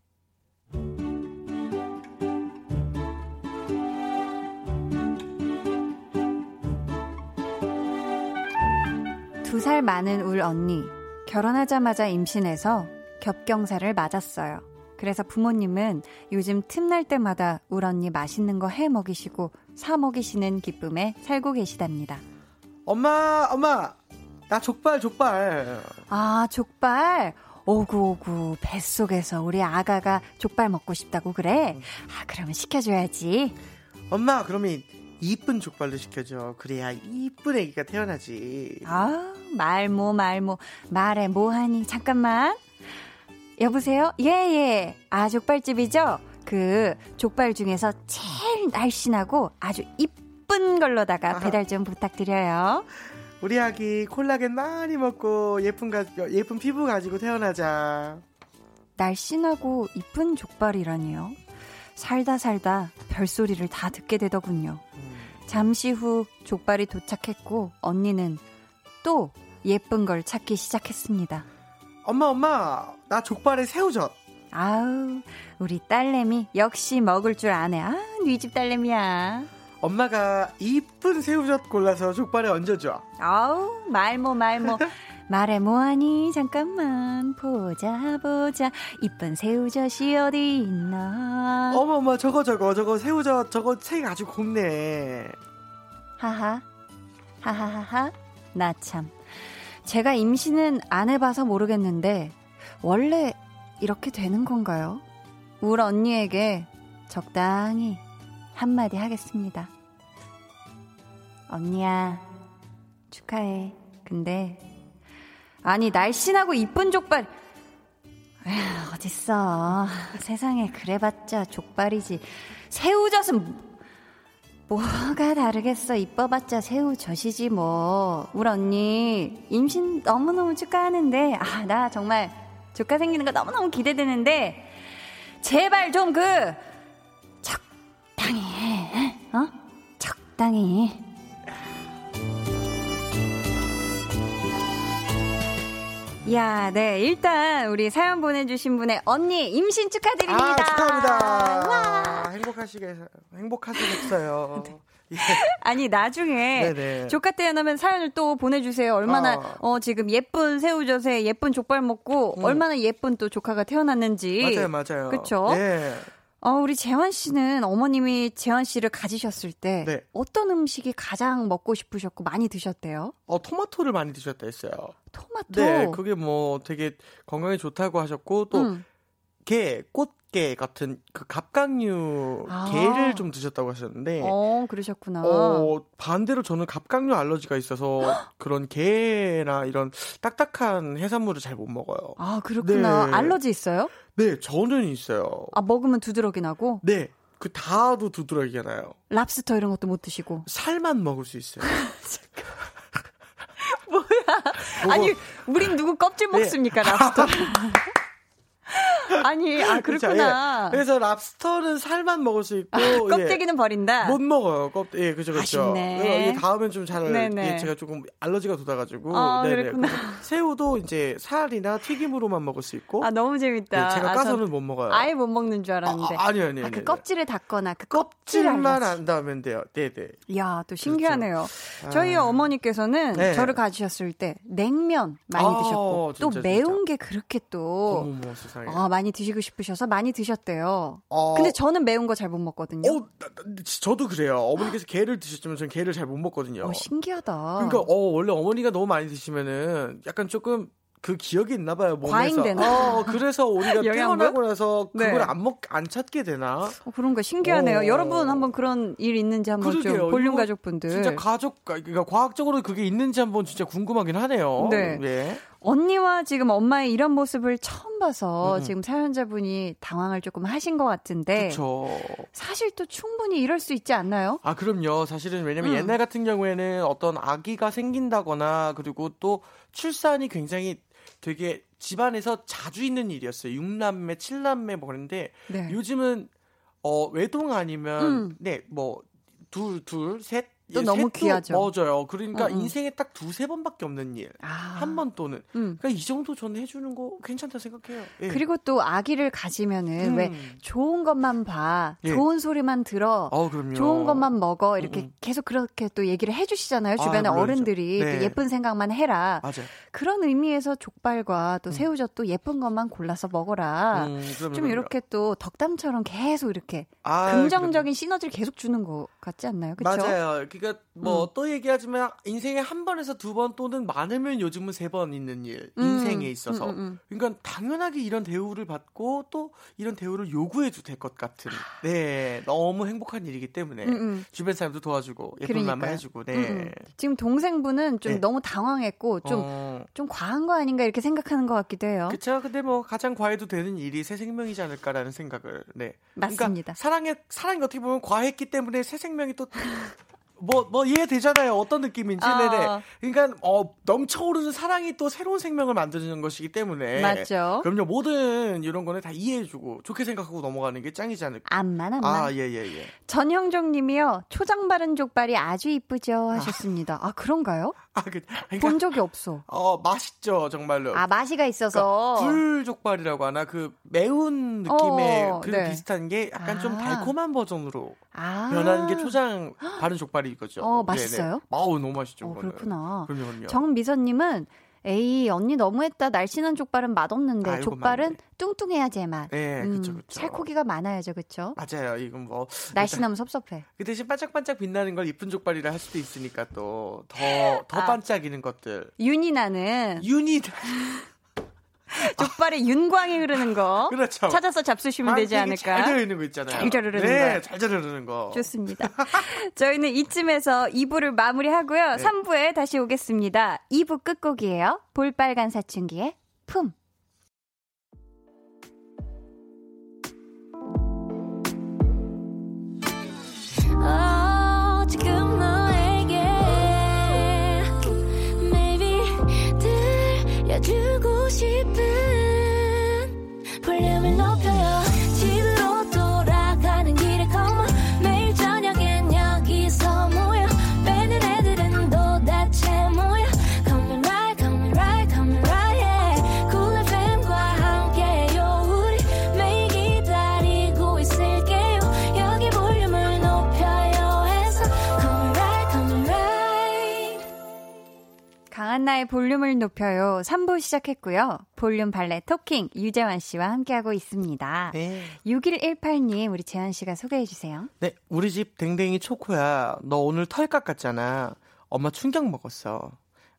[SPEAKER 1] 두 살 많은 울 언니. 결혼하자마자 임신해서 겹경사를 맞았어요. 그래서 부모님은 요즘 틈날 때마다 울 언니 맛있는 거 해 먹이시고 사 먹이시는 기쁨에 살고 계시답니다.
[SPEAKER 4] 엄마 엄마 나 족발 족발.
[SPEAKER 1] 아, 족발. 오구오구 뱃속에서 우리 아가가 족발 먹고 싶다고 그래? 아, 그러면 시켜줘야지.
[SPEAKER 4] 엄마 그러면 이쁜 족발로 시켜줘. 그래야 이쁜 애기가 태어나지.
[SPEAKER 1] 아, 말모, 말모. 말해, 뭐하니? 잠깐만. 여보세요? 예, 예. 아, 족발집이죠? 그, 족발 중에서 제일 날씬하고 아주 이쁜 걸로다가. 배달 좀 부탁드려요.
[SPEAKER 4] 우리 아기 콜라겐 많이 먹고 예쁜 가 예쁜 피부 가지고 태어나자.
[SPEAKER 1] 날씬하고 이쁜 족발이라니요. 살다 살다 별소리를 다 듣게 되더군요. 잠시 후 족발이 도착했고 언니는 또 예쁜 걸 찾기 시작했습니다.
[SPEAKER 4] 엄마 엄마 나 족발에 새우젓.
[SPEAKER 1] 아우, 우리 딸내미 역시 먹을 줄 아네. 아, 네집 딸내미야.
[SPEAKER 4] 엄마가 이쁜 새우젓 골라서 족발에 얹어줘.
[SPEAKER 1] 아우, 말모 말모. (laughs) 말해 뭐하니? 잠깐만 보자 보자. 이쁜 새우젓이 어디 있나?
[SPEAKER 4] 어머 어머 저거 저거 저거 새우젓 저거 색 아주 곱네.
[SPEAKER 1] 하하. 하하하하. 나 참. 제가 임신은 안 해봐서 모르겠는데, 원래 이렇게 되는 건가요? 울 언니에게 적당히 한마디 하겠습니다. 언니야, 축하해. 근데, 아니, 날씬하고 이쁜 족발, 에휴, 어딨어. 세상에 그래봤자 족발이지. 새우젓은 뭐가 다르겠어. 이뻐봤자 새우젓이지 뭐. 우리 언니 임신 너무너무 축하하는데 아 나 정말 조카 생기는 거 너무너무 기대되는데 제발 좀 그 적당히 해. 어? 적당히. 야, 네. 일단 우리 사연 보내주신 분의 언니 임신 축하드립니다.
[SPEAKER 4] 아 축하합니다. 행복하시게 행복하시겠어요. (laughs) 네. 예.
[SPEAKER 1] 아니 나중에 네네. 조카 태어나면 사연을 또 보내주세요. 얼마나 어, 어 지금 예쁜 새우젓에 예쁜 족발 먹고 음. 얼마나 예쁜 또 조카가 태어났는지
[SPEAKER 4] 맞아요, 맞아요.
[SPEAKER 1] 그렇죠. 네. 어, 우리 재환 씨는 어머님이 재환 씨를 가지셨을 때 네. 어떤 음식이 가장 먹고 싶으셨고 많이 드셨대요?
[SPEAKER 4] 어, 토마토를 많이 드셨다 했어요.
[SPEAKER 1] 토마토?
[SPEAKER 4] 네, 그게 뭐 되게 건강에 좋다고 하셨고 또 음. 게, 꽃게 같은 그 갑각류 아. 게를 좀 드셨다고 하셨는데.
[SPEAKER 1] 어, 그러셨구나.
[SPEAKER 4] 어, 반대로 저는 갑각류 알러지가 있어서 (gasps) 그런 게나 이런 딱딱한 해산물을 잘 못 먹어요.
[SPEAKER 1] 아, 그렇구나. 네. 알러지 있어요?
[SPEAKER 4] 네, 저는 있어요.
[SPEAKER 1] 아, 먹으면 두드러기 나고?
[SPEAKER 4] 네. 그 다도 두드러기가 나요.
[SPEAKER 1] 랍스터 이런 것도 못 드시고.
[SPEAKER 4] 살만 먹을 수 있어요. (laughs)
[SPEAKER 1] 뭐야? 아니, 우린 누구 껍질 네. 먹습니까, 랍스터? (laughs) 아니, 아, 그렇구나.
[SPEAKER 4] 그렇죠, 예. 그래서 랍스터는 살만 먹을 수 있고.
[SPEAKER 1] 껍데기는 예. 버린다?
[SPEAKER 4] 못 먹어요. 껍, 예, 그죠, 그죠. 아쉽네. 다음엔 좀 잘, 예, 제가 조금 알러지가 돋아가지고.
[SPEAKER 1] 아, 네네. 그렇구나.
[SPEAKER 4] 새우도 이제 살이나 튀김으로만 먹을 수 있고.
[SPEAKER 1] 아, 너무 재밌다.
[SPEAKER 4] 예, 제가
[SPEAKER 1] 아,
[SPEAKER 4] 까서는 못 먹어요.
[SPEAKER 1] 아예 못 먹는 줄 알았는데.
[SPEAKER 4] 아, 아니요, 아니요.
[SPEAKER 1] 아, 그 껍질을 닫거나 그
[SPEAKER 4] 껍질만 안 닿으면 돼요. 네네.
[SPEAKER 1] 이야, 또 신기하네요. 그렇죠. 저희 아. 어머니께서는 네. 저를 가지셨을 때 냉면 많이 아, 드셨고, 진짜, 또 매운 진짜. 게 그렇게 또. 어머, 세상에. 아, 많이 드시고 싶으셔서 많이 드셨대요. 어... 근데 저는 매운 거 잘 못 먹거든요.
[SPEAKER 4] 어, 나, 나, 저도 그래요. 어머니께서 게를 드셨지만 저는 게를 잘 못 먹거든요.
[SPEAKER 1] 어, 신기하다.
[SPEAKER 4] 그러니까 어, 원래 어머니가 너무 많이 드시면은 약간 조금 그 기억이 있나 봐요. 몸에서.
[SPEAKER 1] 과잉되나?
[SPEAKER 4] 어, 그래서 우리가 태어나고 (laughs) 나서 네. 그걸 안 먹, 안 찾게 되나?
[SPEAKER 1] 어, 그런 거 신기하네요. 어. 여러분 한번 그런 일 있는지 한번 그러게요. 좀 볼륨 가족분들.
[SPEAKER 4] 진짜 가족, 그러니까 과학적으로 그게 있는지 한번 진짜 궁금하긴 하네요.
[SPEAKER 1] 네. 네. 언니와 지금 엄마의 이런 모습을 처음 봐서 음. 지금 사연자분이 당황을 조금 하신 것 같은데.
[SPEAKER 4] 그쵸.
[SPEAKER 1] 사실 또 충분히 이럴 수 있지 않나요?
[SPEAKER 4] 아, 그럼요. 사실은 왜냐면 음. 옛날 같은 경우에는 어떤 아기가 생긴다거나 그리고 또 출산이 굉장히 되게 집안에서 자주 있는 일이었어요. 6남매, 7남매 뭐 그런데 네. 요즘은 어 외동 아니면 음. 네 뭐 둘, 둘, 셋
[SPEAKER 1] 또 너무 귀하죠.
[SPEAKER 4] 맞아요. 그러니까 응, 응. 인생에 딱 두세 번밖에 없는 일. 아. 한번 또는. 응. 그러니까 이 정도 저는 해주는 거 괜찮다 생각해요. 예.
[SPEAKER 1] 그리고 또 아기를 가지면은 음. 왜 좋은 것만 봐. 예. 좋은 소리만 들어.
[SPEAKER 4] 어, 그럼요.
[SPEAKER 1] 좋은 것만 먹어. 이렇게 음. 계속 그렇게 또 얘기를 해주시잖아요. 주변에 아, 어른들이. 네. 예쁜 생각만 해라.
[SPEAKER 4] 맞아요.
[SPEAKER 1] 그런 의미에서 족발과 또 음. 새우젓도 예쁜 것만 골라서 먹어라. 음, 그럼요, 좀 이렇게 또 덕담처럼 계속 이렇게 아, 긍정적인 그럼요. 시너지를 계속 주는 것 같지 않나요? 그렇죠?
[SPEAKER 4] 맞아요. 그러니까 뭐또 음. 얘기하지만 인생에 한 번에서 두 번 또는 많으면 요즘은 세 번 있는 일 음. 인생에 있어서 음, 음, 그러니까 당연하게 이런 대우를 받고 또 이런 대우를 요구해도 될 것 같은 네 너무 행복한 일이기 때문에 주변 사람도 도와주고 예쁜 말만 해주고 네
[SPEAKER 1] 지금 동생분은 좀 네. 너무 당황했고 좀좀 어. 좀 과한 거 아닌가 이렇게 생각하는 것 같기도 해요.
[SPEAKER 4] 그렇죠. 근데 뭐 가장 과해도 되는 일이 새 생명이지 않을까라는 생각을 네
[SPEAKER 1] 맞습니다.
[SPEAKER 4] 그러니까 사랑에 사랑이 어떻게 보면 과했기 때문에 새 생명이 또 뭐, 뭐, 이해되잖아요. 어떤 느낌인지. 아. 네네. 그러니까, 어, 넘쳐오르는 사랑이 또 새로운 생명을 만드는 것이기 때문에.
[SPEAKER 1] 맞죠.
[SPEAKER 4] 그럼요. 모든 이런 거는 다 이해해주고, 좋게 생각하고 넘어가는 게 짱이지 않을까.
[SPEAKER 1] 암만, 암만.
[SPEAKER 4] 아, 예, 예, 예.
[SPEAKER 1] 전형종 님이요. 초장 바른 족발이 아주 이쁘죠. 하셨습니다. 아, 그런가요?
[SPEAKER 4] 아, 그, 그러니까,
[SPEAKER 1] 본 적이 없어.
[SPEAKER 4] 어, 맛있죠. 정말로.
[SPEAKER 1] 아, 맛이가 있어서.
[SPEAKER 4] 그러니까 불족발이라고 하나? 그 매운 느낌의 어, 그 네. 비슷한 게 약간 아. 좀 달콤한 버전으로. 아. 변하는 게 초장 바른 족발이 이거죠.
[SPEAKER 1] 어, 맛있어요?
[SPEAKER 4] 아우, 너무 맛있죠.
[SPEAKER 1] 어, 그렇구나.
[SPEAKER 4] 그럼요, 그럼요.
[SPEAKER 1] 정미선님은 에이 언니 너무했다 날씬한 족발은 맛없는데 아이고, 족발은 맞네. 뚱뚱해야 제맛.
[SPEAKER 4] 네, 음, 그렇죠, 그렇죠.
[SPEAKER 1] 살코기가 많아야죠, 그렇죠?
[SPEAKER 4] 맞아요. 이건 뭐
[SPEAKER 1] 날씬하면 섭섭해.
[SPEAKER 4] 그 대신 반짝반짝 빛나는 걸 이쁜 족발이라 할 수도 있으니까 또 더더 아, 반짝이는 것들.
[SPEAKER 1] 윤이 나는
[SPEAKER 4] 윤이 (laughs)
[SPEAKER 1] 족발에 윤광이 흐르는 거 (laughs)
[SPEAKER 4] 그렇죠.
[SPEAKER 1] 찾아서 잡수시면 되지 않을까?
[SPEAKER 4] 잘 있는 거 있잖아요.
[SPEAKER 1] 잘 자르는
[SPEAKER 4] 네,
[SPEAKER 1] 거.
[SPEAKER 4] 잘 자르는 거.
[SPEAKER 1] 좋습니다. (laughs) 저희는 이쯤에서 2부를 마무리하고요. 네. 3부에 다시 오겠습니다. 2부 끝곡이에요. 볼빨간 사춘기의 품. 강한나의 볼륨을 높여요. 3부 시작했고요. 볼륨 발레 토킹 유재환 씨와 함께하고 있습니다.
[SPEAKER 4] 네.
[SPEAKER 1] 6118님, 우리 재환 씨가 소개해 주세요.
[SPEAKER 4] 네, 우리 집 댕댕이 초코야. 너 오늘 털 깎았잖아. 엄마 충격 먹었어.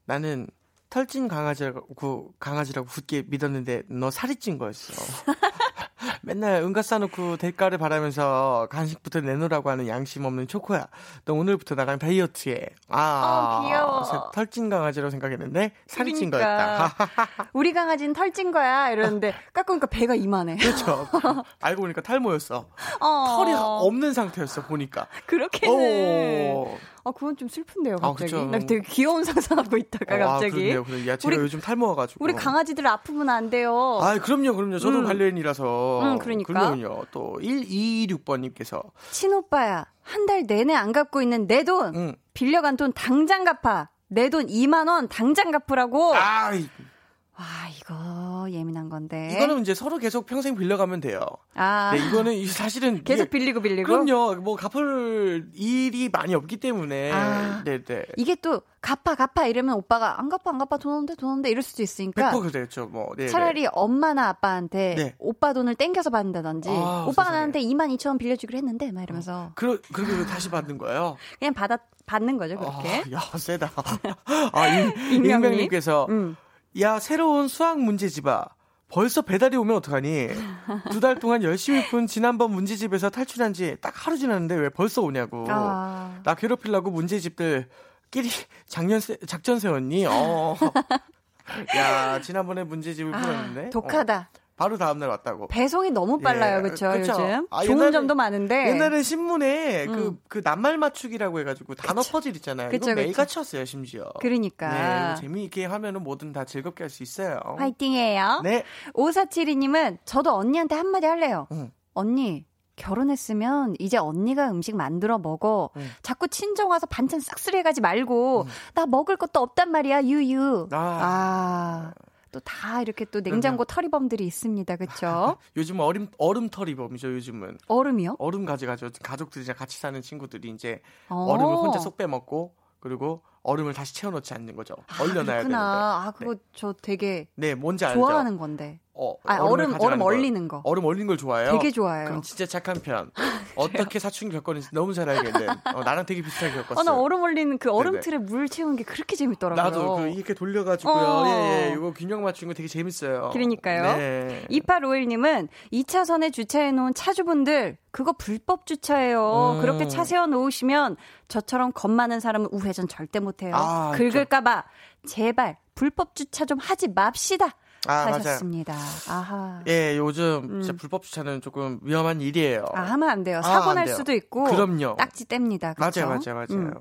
[SPEAKER 4] 나는 털찐 강아지라고 강아지라고 굳게 믿었는데 너 살이 찐 거였어. (laughs) 맨날 응가 싸놓고 대가를 바라면서 간식부터 내놓으라고 하는 양심 없는 초코야. 너 오늘부터 나랑 다이어트해. 아,
[SPEAKER 1] 어, 귀여워.
[SPEAKER 4] 털찐 강아지라고 생각했는데 살이 찐
[SPEAKER 1] 그러니까.
[SPEAKER 4] 거였다. (laughs)
[SPEAKER 1] 우리 강아지는 털찐 거야. 이러는데 깎으니까 배가 이만해.
[SPEAKER 4] 그렇죠. (laughs) 알고 보니까 탈모였어.
[SPEAKER 1] 어,
[SPEAKER 4] 털이 없는 상태였어 보니까.
[SPEAKER 1] 그렇게는.
[SPEAKER 4] 오.
[SPEAKER 1] 아, 그건 좀 슬픈데요,
[SPEAKER 4] 아,
[SPEAKER 1] 갑자기.
[SPEAKER 4] 그쵸.
[SPEAKER 1] 나 되게 귀여운 상상하고 있다가
[SPEAKER 4] 아,
[SPEAKER 1] 갑자기.
[SPEAKER 4] 그렇네요. 그래. 야, 제가
[SPEAKER 1] 우리-
[SPEAKER 4] 요즘 탈모와가지고.
[SPEAKER 1] 우리 강아지들 아프면 안 돼요.
[SPEAKER 4] 아, 그럼요, 그럼요. 저도
[SPEAKER 1] 음.
[SPEAKER 4] 반려인이라서.
[SPEAKER 1] 음, 그러니까.
[SPEAKER 4] 그럼요. 또 1226번님께서
[SPEAKER 1] 친오빠야, 한 달 내내 안 갚고 있는 내 돈.
[SPEAKER 4] 음.
[SPEAKER 1] 빌려간 돈 당장 갚아. 내 돈 2만 원 당장 갚으라고.
[SPEAKER 4] 아, 이-
[SPEAKER 1] 와, 이거 예민한 건데.
[SPEAKER 4] 이거는 이제 서로 계속 평생 빌려가면 돼요.
[SPEAKER 1] 아,
[SPEAKER 4] 네, 이거는 이- 사실은 (laughs)
[SPEAKER 1] 계속
[SPEAKER 4] 이게-
[SPEAKER 1] 빌리고 빌리고.
[SPEAKER 4] 그럼요. 뭐 갚을 일이 많이 없기 때문에.
[SPEAKER 1] 아.
[SPEAKER 4] 네, 네.
[SPEAKER 1] 이게 또 갚아 갚아 이러면 오빠가 안 갚아 안 갚아 돈 없는데 돈 없는데 이럴 수도 있으니까
[SPEAKER 4] 100% 그랬죠. 뭐. 네, 네.
[SPEAKER 1] 차라리 엄마나 아빠한테
[SPEAKER 4] 네.
[SPEAKER 1] 오빠 돈을 땡겨서 받는다든지
[SPEAKER 4] 아,
[SPEAKER 1] 오빠가
[SPEAKER 4] 세상에.
[SPEAKER 1] 나한테 2만 2천 원 빌려주기로 했는데 막 이러면서
[SPEAKER 4] 그러, 그리고 다시 받는 거예요.
[SPEAKER 1] 그냥 받아 받는 거죠 그렇게.
[SPEAKER 4] 아, 야, 세다. (laughs) 아, 임, (laughs)
[SPEAKER 1] 익명님?
[SPEAKER 4] 익명님께서
[SPEAKER 1] 음.
[SPEAKER 4] 야, 새로운 수학 문제집아. 벌써 배달이 오면 어떡하니? 두 달 동안 열심히 푼 지난번 문제집에서 탈출한 지 딱 하루 지났는데 왜 벌써 오냐고.
[SPEAKER 1] 아.
[SPEAKER 4] 나 괴롭히려고 문제집들 끼리 작년 세, 작전 세웠니? 어. (laughs) 야, 지난번에 문제집을 풀었는데.
[SPEAKER 1] 아, 독하다.
[SPEAKER 4] 어, 바로 다음날 왔다고.
[SPEAKER 1] 배송이 너무 빨라요,
[SPEAKER 4] 예,
[SPEAKER 1] 그렇죠? 요즘
[SPEAKER 4] 아,
[SPEAKER 1] 좋은
[SPEAKER 4] 옛날에-
[SPEAKER 1] 점도 많은데.
[SPEAKER 4] 옛날에 신문에
[SPEAKER 1] 음.
[SPEAKER 4] 그, 그 낱말 맞추기라고 해가지고 단어 퍼즐 있잖아요.
[SPEAKER 1] 그쵸,
[SPEAKER 4] 이거 매일. 같이 였어요 심지어.
[SPEAKER 1] 그러니까
[SPEAKER 4] 네, 재미있게 하면은 뭐든 다 즐겁게 할 수 있어요.
[SPEAKER 1] 화이팅해요.
[SPEAKER 4] 네.
[SPEAKER 1] 5472님은 저도 언니한테 한마디 할래요.
[SPEAKER 4] 응.
[SPEAKER 1] 언니 결혼했으면 이제 언니가 음식 만들어 먹어.
[SPEAKER 4] 응.
[SPEAKER 1] 자꾸 친정 와서 반찬 싹쓸이 해가지 말고 나 먹을 것도 없단 말이야 유유.
[SPEAKER 4] 아.
[SPEAKER 1] 아. 또 다 이렇게 또 냉장고 털이범들이 있습니다. 그쵸? (laughs)
[SPEAKER 4] 요즘 얼음 얼음 털이 범이죠. 요즘은
[SPEAKER 1] 얼음이요?
[SPEAKER 4] 얼음 가져가죠. 가족들이랑 같이 사는 친구들이 이제
[SPEAKER 1] 어.
[SPEAKER 4] 얼음을 혼자 쏙 빼먹고 그리고 얼음을 다시 채워놓지 않는 거죠. 얼려놔야 되는데.
[SPEAKER 1] 아, 그거 저 되게
[SPEAKER 4] 네, 뭔지 알죠.
[SPEAKER 1] 좋아하는 건데.
[SPEAKER 4] 어,
[SPEAKER 1] 아,
[SPEAKER 4] 얼음,
[SPEAKER 1] 얼음
[SPEAKER 4] 걸.
[SPEAKER 1] 얼리는 거.
[SPEAKER 4] 얼음 얼린 걸 좋아해요.
[SPEAKER 1] 되게 좋아해요.
[SPEAKER 4] 그럼 진짜 착한 편. (laughs) 어떻게 사춘기 겪었는지 너무 잘 알겠는. 어, 나랑 되게 비슷하게 겪었어요.
[SPEAKER 1] 아, 나 얼음 얼리는 그 얼음
[SPEAKER 4] 네네.
[SPEAKER 1] 틀에 물 채우는 게 그렇게 재밌더라고요.
[SPEAKER 4] 나도 그 이렇게 돌려가지고요.
[SPEAKER 1] 어.
[SPEAKER 4] 예, 예, 이거 균형 맞추는 거 되게 재밌어요.
[SPEAKER 1] 그러니까요.
[SPEAKER 4] 네.
[SPEAKER 1] 2851님은 2차선에 주차해놓은 차주분들, 그거 불법 주차예요.
[SPEAKER 4] 음.
[SPEAKER 1] 그렇게 차 세워놓으시면 저처럼 겁 많은 사람은 우회전 절대 못해요.
[SPEAKER 4] 아,
[SPEAKER 1] 긁을까봐 제발 불법 주차 좀 하지 맙시다.
[SPEAKER 4] 아.
[SPEAKER 1] 하셨습니다. 아하.
[SPEAKER 4] 예, 요즘
[SPEAKER 1] 음.
[SPEAKER 4] 진짜 불법 주차는 조금 위험한 일이에요.
[SPEAKER 1] 아, 하면 안 돼요.
[SPEAKER 4] 아,
[SPEAKER 1] 사고 안날
[SPEAKER 4] 돼요.
[SPEAKER 1] 수도 있고.
[SPEAKER 4] 그럼요.
[SPEAKER 1] 딱지 뗍니다. 그쵸?
[SPEAKER 4] 맞아요, 맞아요, 맞아요.
[SPEAKER 1] 음.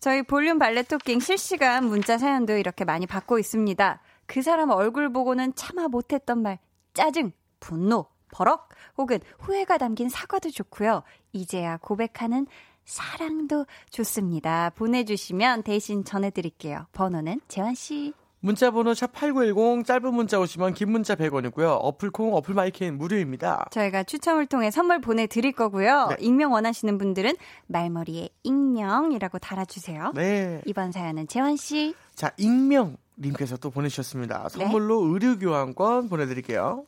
[SPEAKER 1] 저희 볼륨 발레 토킹 실시간 문자 사연도 이렇게 많이 받고 있습니다. 그 사람 얼굴 보고는 참아 못했던 말, 짜증, 분노, 버럭, 혹은 후회가 담긴 사과도 좋고요. 이제야 고백하는 사랑도 좋습니다. 보내주시면 대신 전해드릴게요. 번호는 재환씨.
[SPEAKER 4] 문자 번호 샵8910 짧은 문자 오시면 긴 문자 100원이고요. 어플 콩, 어플 마이크는 무료입니다.
[SPEAKER 1] 저희가 추첨을 통해 선물 보내 드릴 거고요.
[SPEAKER 4] 네.
[SPEAKER 1] 익명 원하시는 분들은 말머리에 익명이라고 달아 주세요.
[SPEAKER 4] 네.
[SPEAKER 1] 이번 사연은 재환 씨.
[SPEAKER 4] 자, 익명 님께서 또 보내주셨습니다.
[SPEAKER 1] 네.
[SPEAKER 4] 선물로 의류 교환권 보내 드릴게요.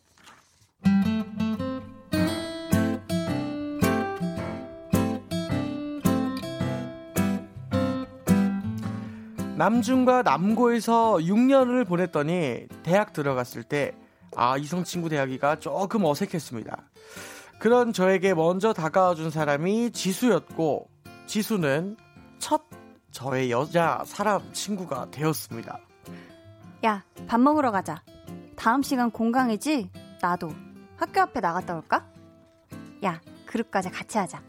[SPEAKER 4] 남중과 남고에서 6년을 보냈더니 대학 들어갔을 때 아, 이성 친구 대하기가 조금 어색했습니다. 그런 저에게 먼저 다가와준 사람이 지수였고 지수는 첫 저의 여자 사람 친구가 되었습니다.
[SPEAKER 1] 야, 밥 먹으러 가자. 다음 시간 공강이지? 나도. 학교 앞에 나갔다 올까? 야, 그릇까지 같이 하자.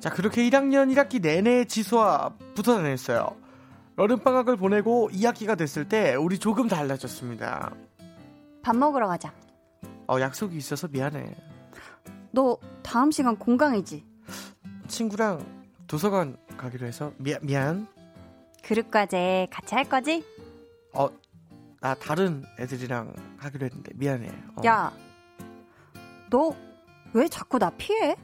[SPEAKER 4] 자, 그렇게 1학년 1학기 내내 지수와 붙어 다녔어요. 여름방학을 보내고 2학기가 됐을 때 우리 조금 달라졌습니다.
[SPEAKER 1] 밥 먹으러 가자.
[SPEAKER 4] 어, 약속이 있어서 미안해.
[SPEAKER 1] 너 다음 시간 공강이지?
[SPEAKER 4] 친구랑 도서관 가기로 해서 미, 미안.
[SPEAKER 1] 그릇과제 같이 할 거지?
[SPEAKER 4] 어, 나 다른 애들이랑 하기로 했는데 미안해. 어.
[SPEAKER 1] 야, 너 왜 자꾸 나 피해?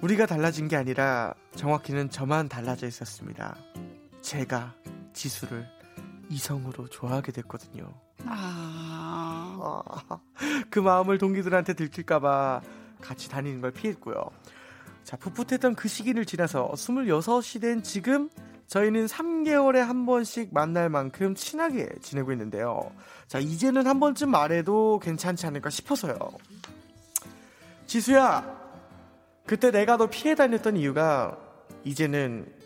[SPEAKER 4] 우리가 달라진 게 아니라 정확히는 저만 달라져 있었습니다. 제가 지수를 이성으로 좋아하게 됐거든요.
[SPEAKER 1] 아.
[SPEAKER 4] 아, 그 마음을 동기들한테 들킬까봐 같이 다니는 걸 피했고요. 자, 풋풋했던 그 시기를 지나서 26이 된 지금 저희는 3개월에 한 번씩 만날 만큼 친하게 지내고 있는데요. 자, 이제는 한 번쯤 말해도 괜찮지 않을까 싶어서요. 지수야, 그때 내가 너 피해 다녔던 이유가 이제는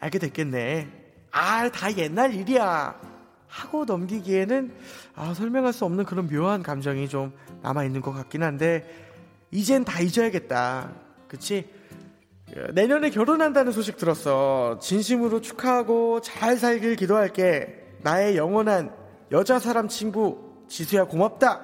[SPEAKER 4] 알게 됐겠네. 아, 다 옛날 일이야. 하고 넘기기에는 아, 설명할 수 없는 그런 묘한 감정이 좀 남아있는 것 같긴 한데, 이젠 다 잊어야겠다. 그치? 내년에 결혼한다는 소식 들었어. 진심으로 축하하고 잘 살길 기도할게. 나의 영원한 여자 사람 친구, 지수야 고맙다.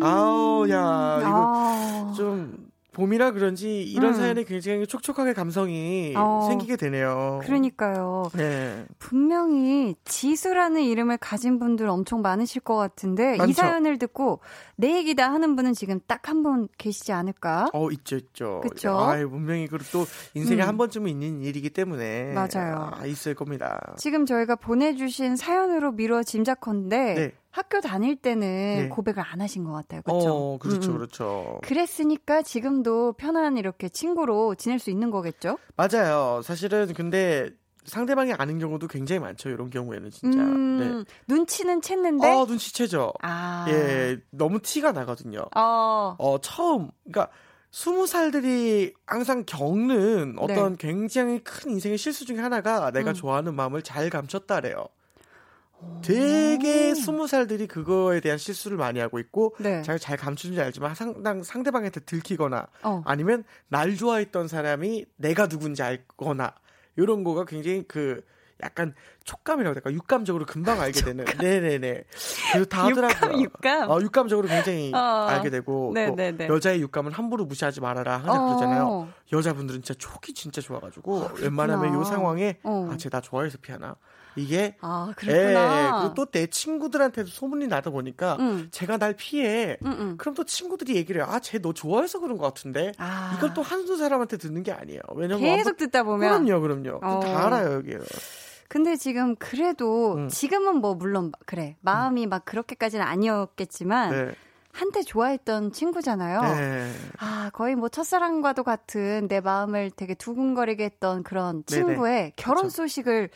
[SPEAKER 4] 아우, 야, 이거
[SPEAKER 1] 아.
[SPEAKER 4] 좀 봄이라 그런지 이런
[SPEAKER 1] 음.
[SPEAKER 4] 사연에 굉장히 촉촉하게 감성이
[SPEAKER 1] 어.
[SPEAKER 4] 생기게 되네요.
[SPEAKER 1] 그러니까요.
[SPEAKER 4] 네.
[SPEAKER 1] 분명히 지수라는 이름을 가진 분들 엄청 많으실 것 같은데 이
[SPEAKER 4] 많죠.
[SPEAKER 1] 사연을 듣고 내 얘기다 하는 분은 지금 딱 한 분 계시지 않을까?
[SPEAKER 4] 어, 있죠, 있죠.
[SPEAKER 1] 그쵸?
[SPEAKER 4] 아, 분명히 그리고 또 인생에
[SPEAKER 1] 음.
[SPEAKER 4] 한 번쯤은 있는 일이기 때문에.
[SPEAKER 1] 맞아요.
[SPEAKER 4] 아, 있을 겁니다.
[SPEAKER 1] 지금 저희가 보내주신 사연으로 미뤄 짐작컨대
[SPEAKER 4] 네.
[SPEAKER 1] 학교 다닐 때는
[SPEAKER 4] 네.
[SPEAKER 1] 고백을 안 하신 것 같아요. 그렇죠?
[SPEAKER 4] 어, 그렇죠,
[SPEAKER 1] 음, 음.
[SPEAKER 4] 그렇죠.
[SPEAKER 1] 그랬으니까 지금도 편한 이렇게 친구로 지낼 수 있는 거겠죠?
[SPEAKER 4] 맞아요. 사실은 근데 상대방이 아는 경우도 굉장히 많죠. 이런 경우에는 진짜.
[SPEAKER 1] 음,
[SPEAKER 4] 네.
[SPEAKER 1] 눈치는 챘는데
[SPEAKER 4] 어, 눈치 채죠.
[SPEAKER 1] 아,
[SPEAKER 4] 예, 너무 티가 나거든요.
[SPEAKER 1] 어,
[SPEAKER 4] 어, 처음, 그러니까 스무 살들이 항상 겪는 어떤
[SPEAKER 1] 네.
[SPEAKER 4] 굉장히 큰 인생의 실수 중에 하나가 내가
[SPEAKER 1] 음.
[SPEAKER 4] 좋아하는 마음을 잘 감췄다래요. 되게 스무 살들이 그거에 대한 실수를 많이 하고 있고
[SPEAKER 1] 네,
[SPEAKER 4] 잘, 잘 감추는지 알지만 상당, 상대방한테 들키거나
[SPEAKER 1] 어,
[SPEAKER 4] 아니면 날 좋아했던 사람이 내가 누군지 알거나 이런 거가 굉장히 그 약간 촉감이라고 할까 육감적으로 금방 알게 (laughs) 되는 네네네 그래서 다 하더라고요.
[SPEAKER 1] 육감, 육감.
[SPEAKER 4] 어, 육감적으로 굉장히
[SPEAKER 1] 어.
[SPEAKER 4] 알게 되고 또
[SPEAKER 1] 네네네.
[SPEAKER 4] 여자의 육감은 함부로 무시하지 말아라 그러잖아요.
[SPEAKER 1] 어,
[SPEAKER 4] 여자분들은 진짜 촉이 진짜 좋아가지고
[SPEAKER 1] 그렇구나.
[SPEAKER 4] 웬만하면 이 상황에
[SPEAKER 1] 어.
[SPEAKER 4] 아쟤 나 좋아해서 피하나 이게
[SPEAKER 1] 아,
[SPEAKER 4] 예,
[SPEAKER 1] 그렇구나.
[SPEAKER 4] 그리고 또 내 친구들한테도 소문이 나다 보니까
[SPEAKER 1] 음.
[SPEAKER 4] 제가 날 피해
[SPEAKER 1] 음, 음.
[SPEAKER 4] 그럼 또 친구들이 얘기를 해요. 아, 쟤 너 좋아해서 그런 것 같은데.
[SPEAKER 1] 아.
[SPEAKER 4] 이걸 또 한두 사람한테 듣는 게 아니에요. 왜냐면
[SPEAKER 1] 계속 듣다 보면
[SPEAKER 4] 그럼요, 그럼요.
[SPEAKER 1] 어.
[SPEAKER 4] 다 알아요, 여기.
[SPEAKER 1] 근데 지금 그래도
[SPEAKER 4] 음.
[SPEAKER 1] 지금은 뭐 물론 그래 마음이 막 그렇게까지는 아니었겠지만
[SPEAKER 4] 네.
[SPEAKER 1] 한때 좋아했던 친구잖아요.
[SPEAKER 4] 네.
[SPEAKER 1] 아 거의 뭐 첫사랑과도 같은 내 마음을 되게 두근거리게 했던 그런
[SPEAKER 4] 네네.
[SPEAKER 1] 친구의 결혼
[SPEAKER 4] 그쵸.
[SPEAKER 1] 소식을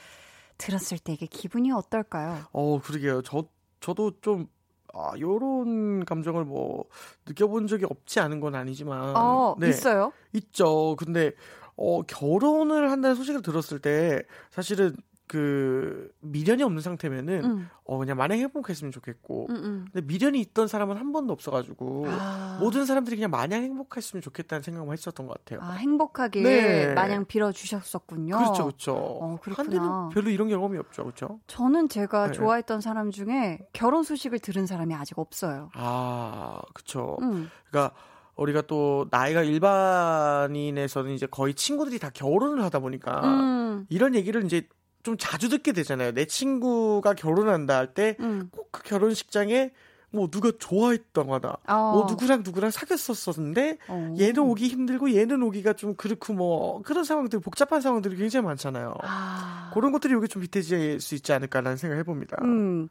[SPEAKER 1] 들었을 때 이게 기분이 어떨까요?
[SPEAKER 4] 어, 그러게요. 저, 저도 좀, 아, 요런 감정을 뭐, 느껴본 적이 없지 않은 건 아니지만.
[SPEAKER 1] 어
[SPEAKER 4] 네.
[SPEAKER 1] 있어요?
[SPEAKER 4] 있죠. 근데, 어, 결혼을 한다는 소식을 들었을 때, 사실은 그, 미련이 없는 상태면은,
[SPEAKER 1] 응,
[SPEAKER 4] 어, 그냥 만약 행복했으면 좋겠고.
[SPEAKER 1] 응, 응.
[SPEAKER 4] 근데 미련이 있던 사람은 한 번도 없어가지고.
[SPEAKER 1] 아,
[SPEAKER 4] 모든 사람들이 그냥 마냥 행복했으면 좋겠다는 생각만 했었던 것 같아요.
[SPEAKER 1] 아, 행복하길
[SPEAKER 4] 네.
[SPEAKER 1] 마냥 빌어 주셨었군요.
[SPEAKER 4] 그렇죠, 그렇죠.
[SPEAKER 1] 어, 그렇구나.
[SPEAKER 4] 한때는 별로 이런 경험이 없죠, 그렇죠?
[SPEAKER 1] 저는 제가
[SPEAKER 4] 네.
[SPEAKER 1] 좋아했던 사람 중에 결혼 소식을 들은 사람이 아직 없어요.
[SPEAKER 4] 아, 그렇죠.
[SPEAKER 1] 응.
[SPEAKER 4] 그러니까 우리가 또 나이가 일반인에서는 이제 거의 친구들이 다 결혼을 하다 보니까
[SPEAKER 1] 음,
[SPEAKER 4] 이런 얘기를 이제 좀 자주 듣게 되잖아요. 내 친구가 결혼한다 할 때 꼭그
[SPEAKER 1] 음.
[SPEAKER 4] 결혼식장에 뭐 누가 좋아했다거나
[SPEAKER 1] 어.
[SPEAKER 4] 뭐 누구랑 누구랑 사귀었었는데
[SPEAKER 1] 어.
[SPEAKER 4] 얘는 오기 힘들고 얘는 오기가 좀 그렇고 뭐 그런 상황들 복잡한 상황들이 굉장히 많잖아요.
[SPEAKER 1] 아.
[SPEAKER 4] 그런 것들이 여기 좀 비태질 수 있지 않을까라는 생각을 해봅니다.
[SPEAKER 1] 음.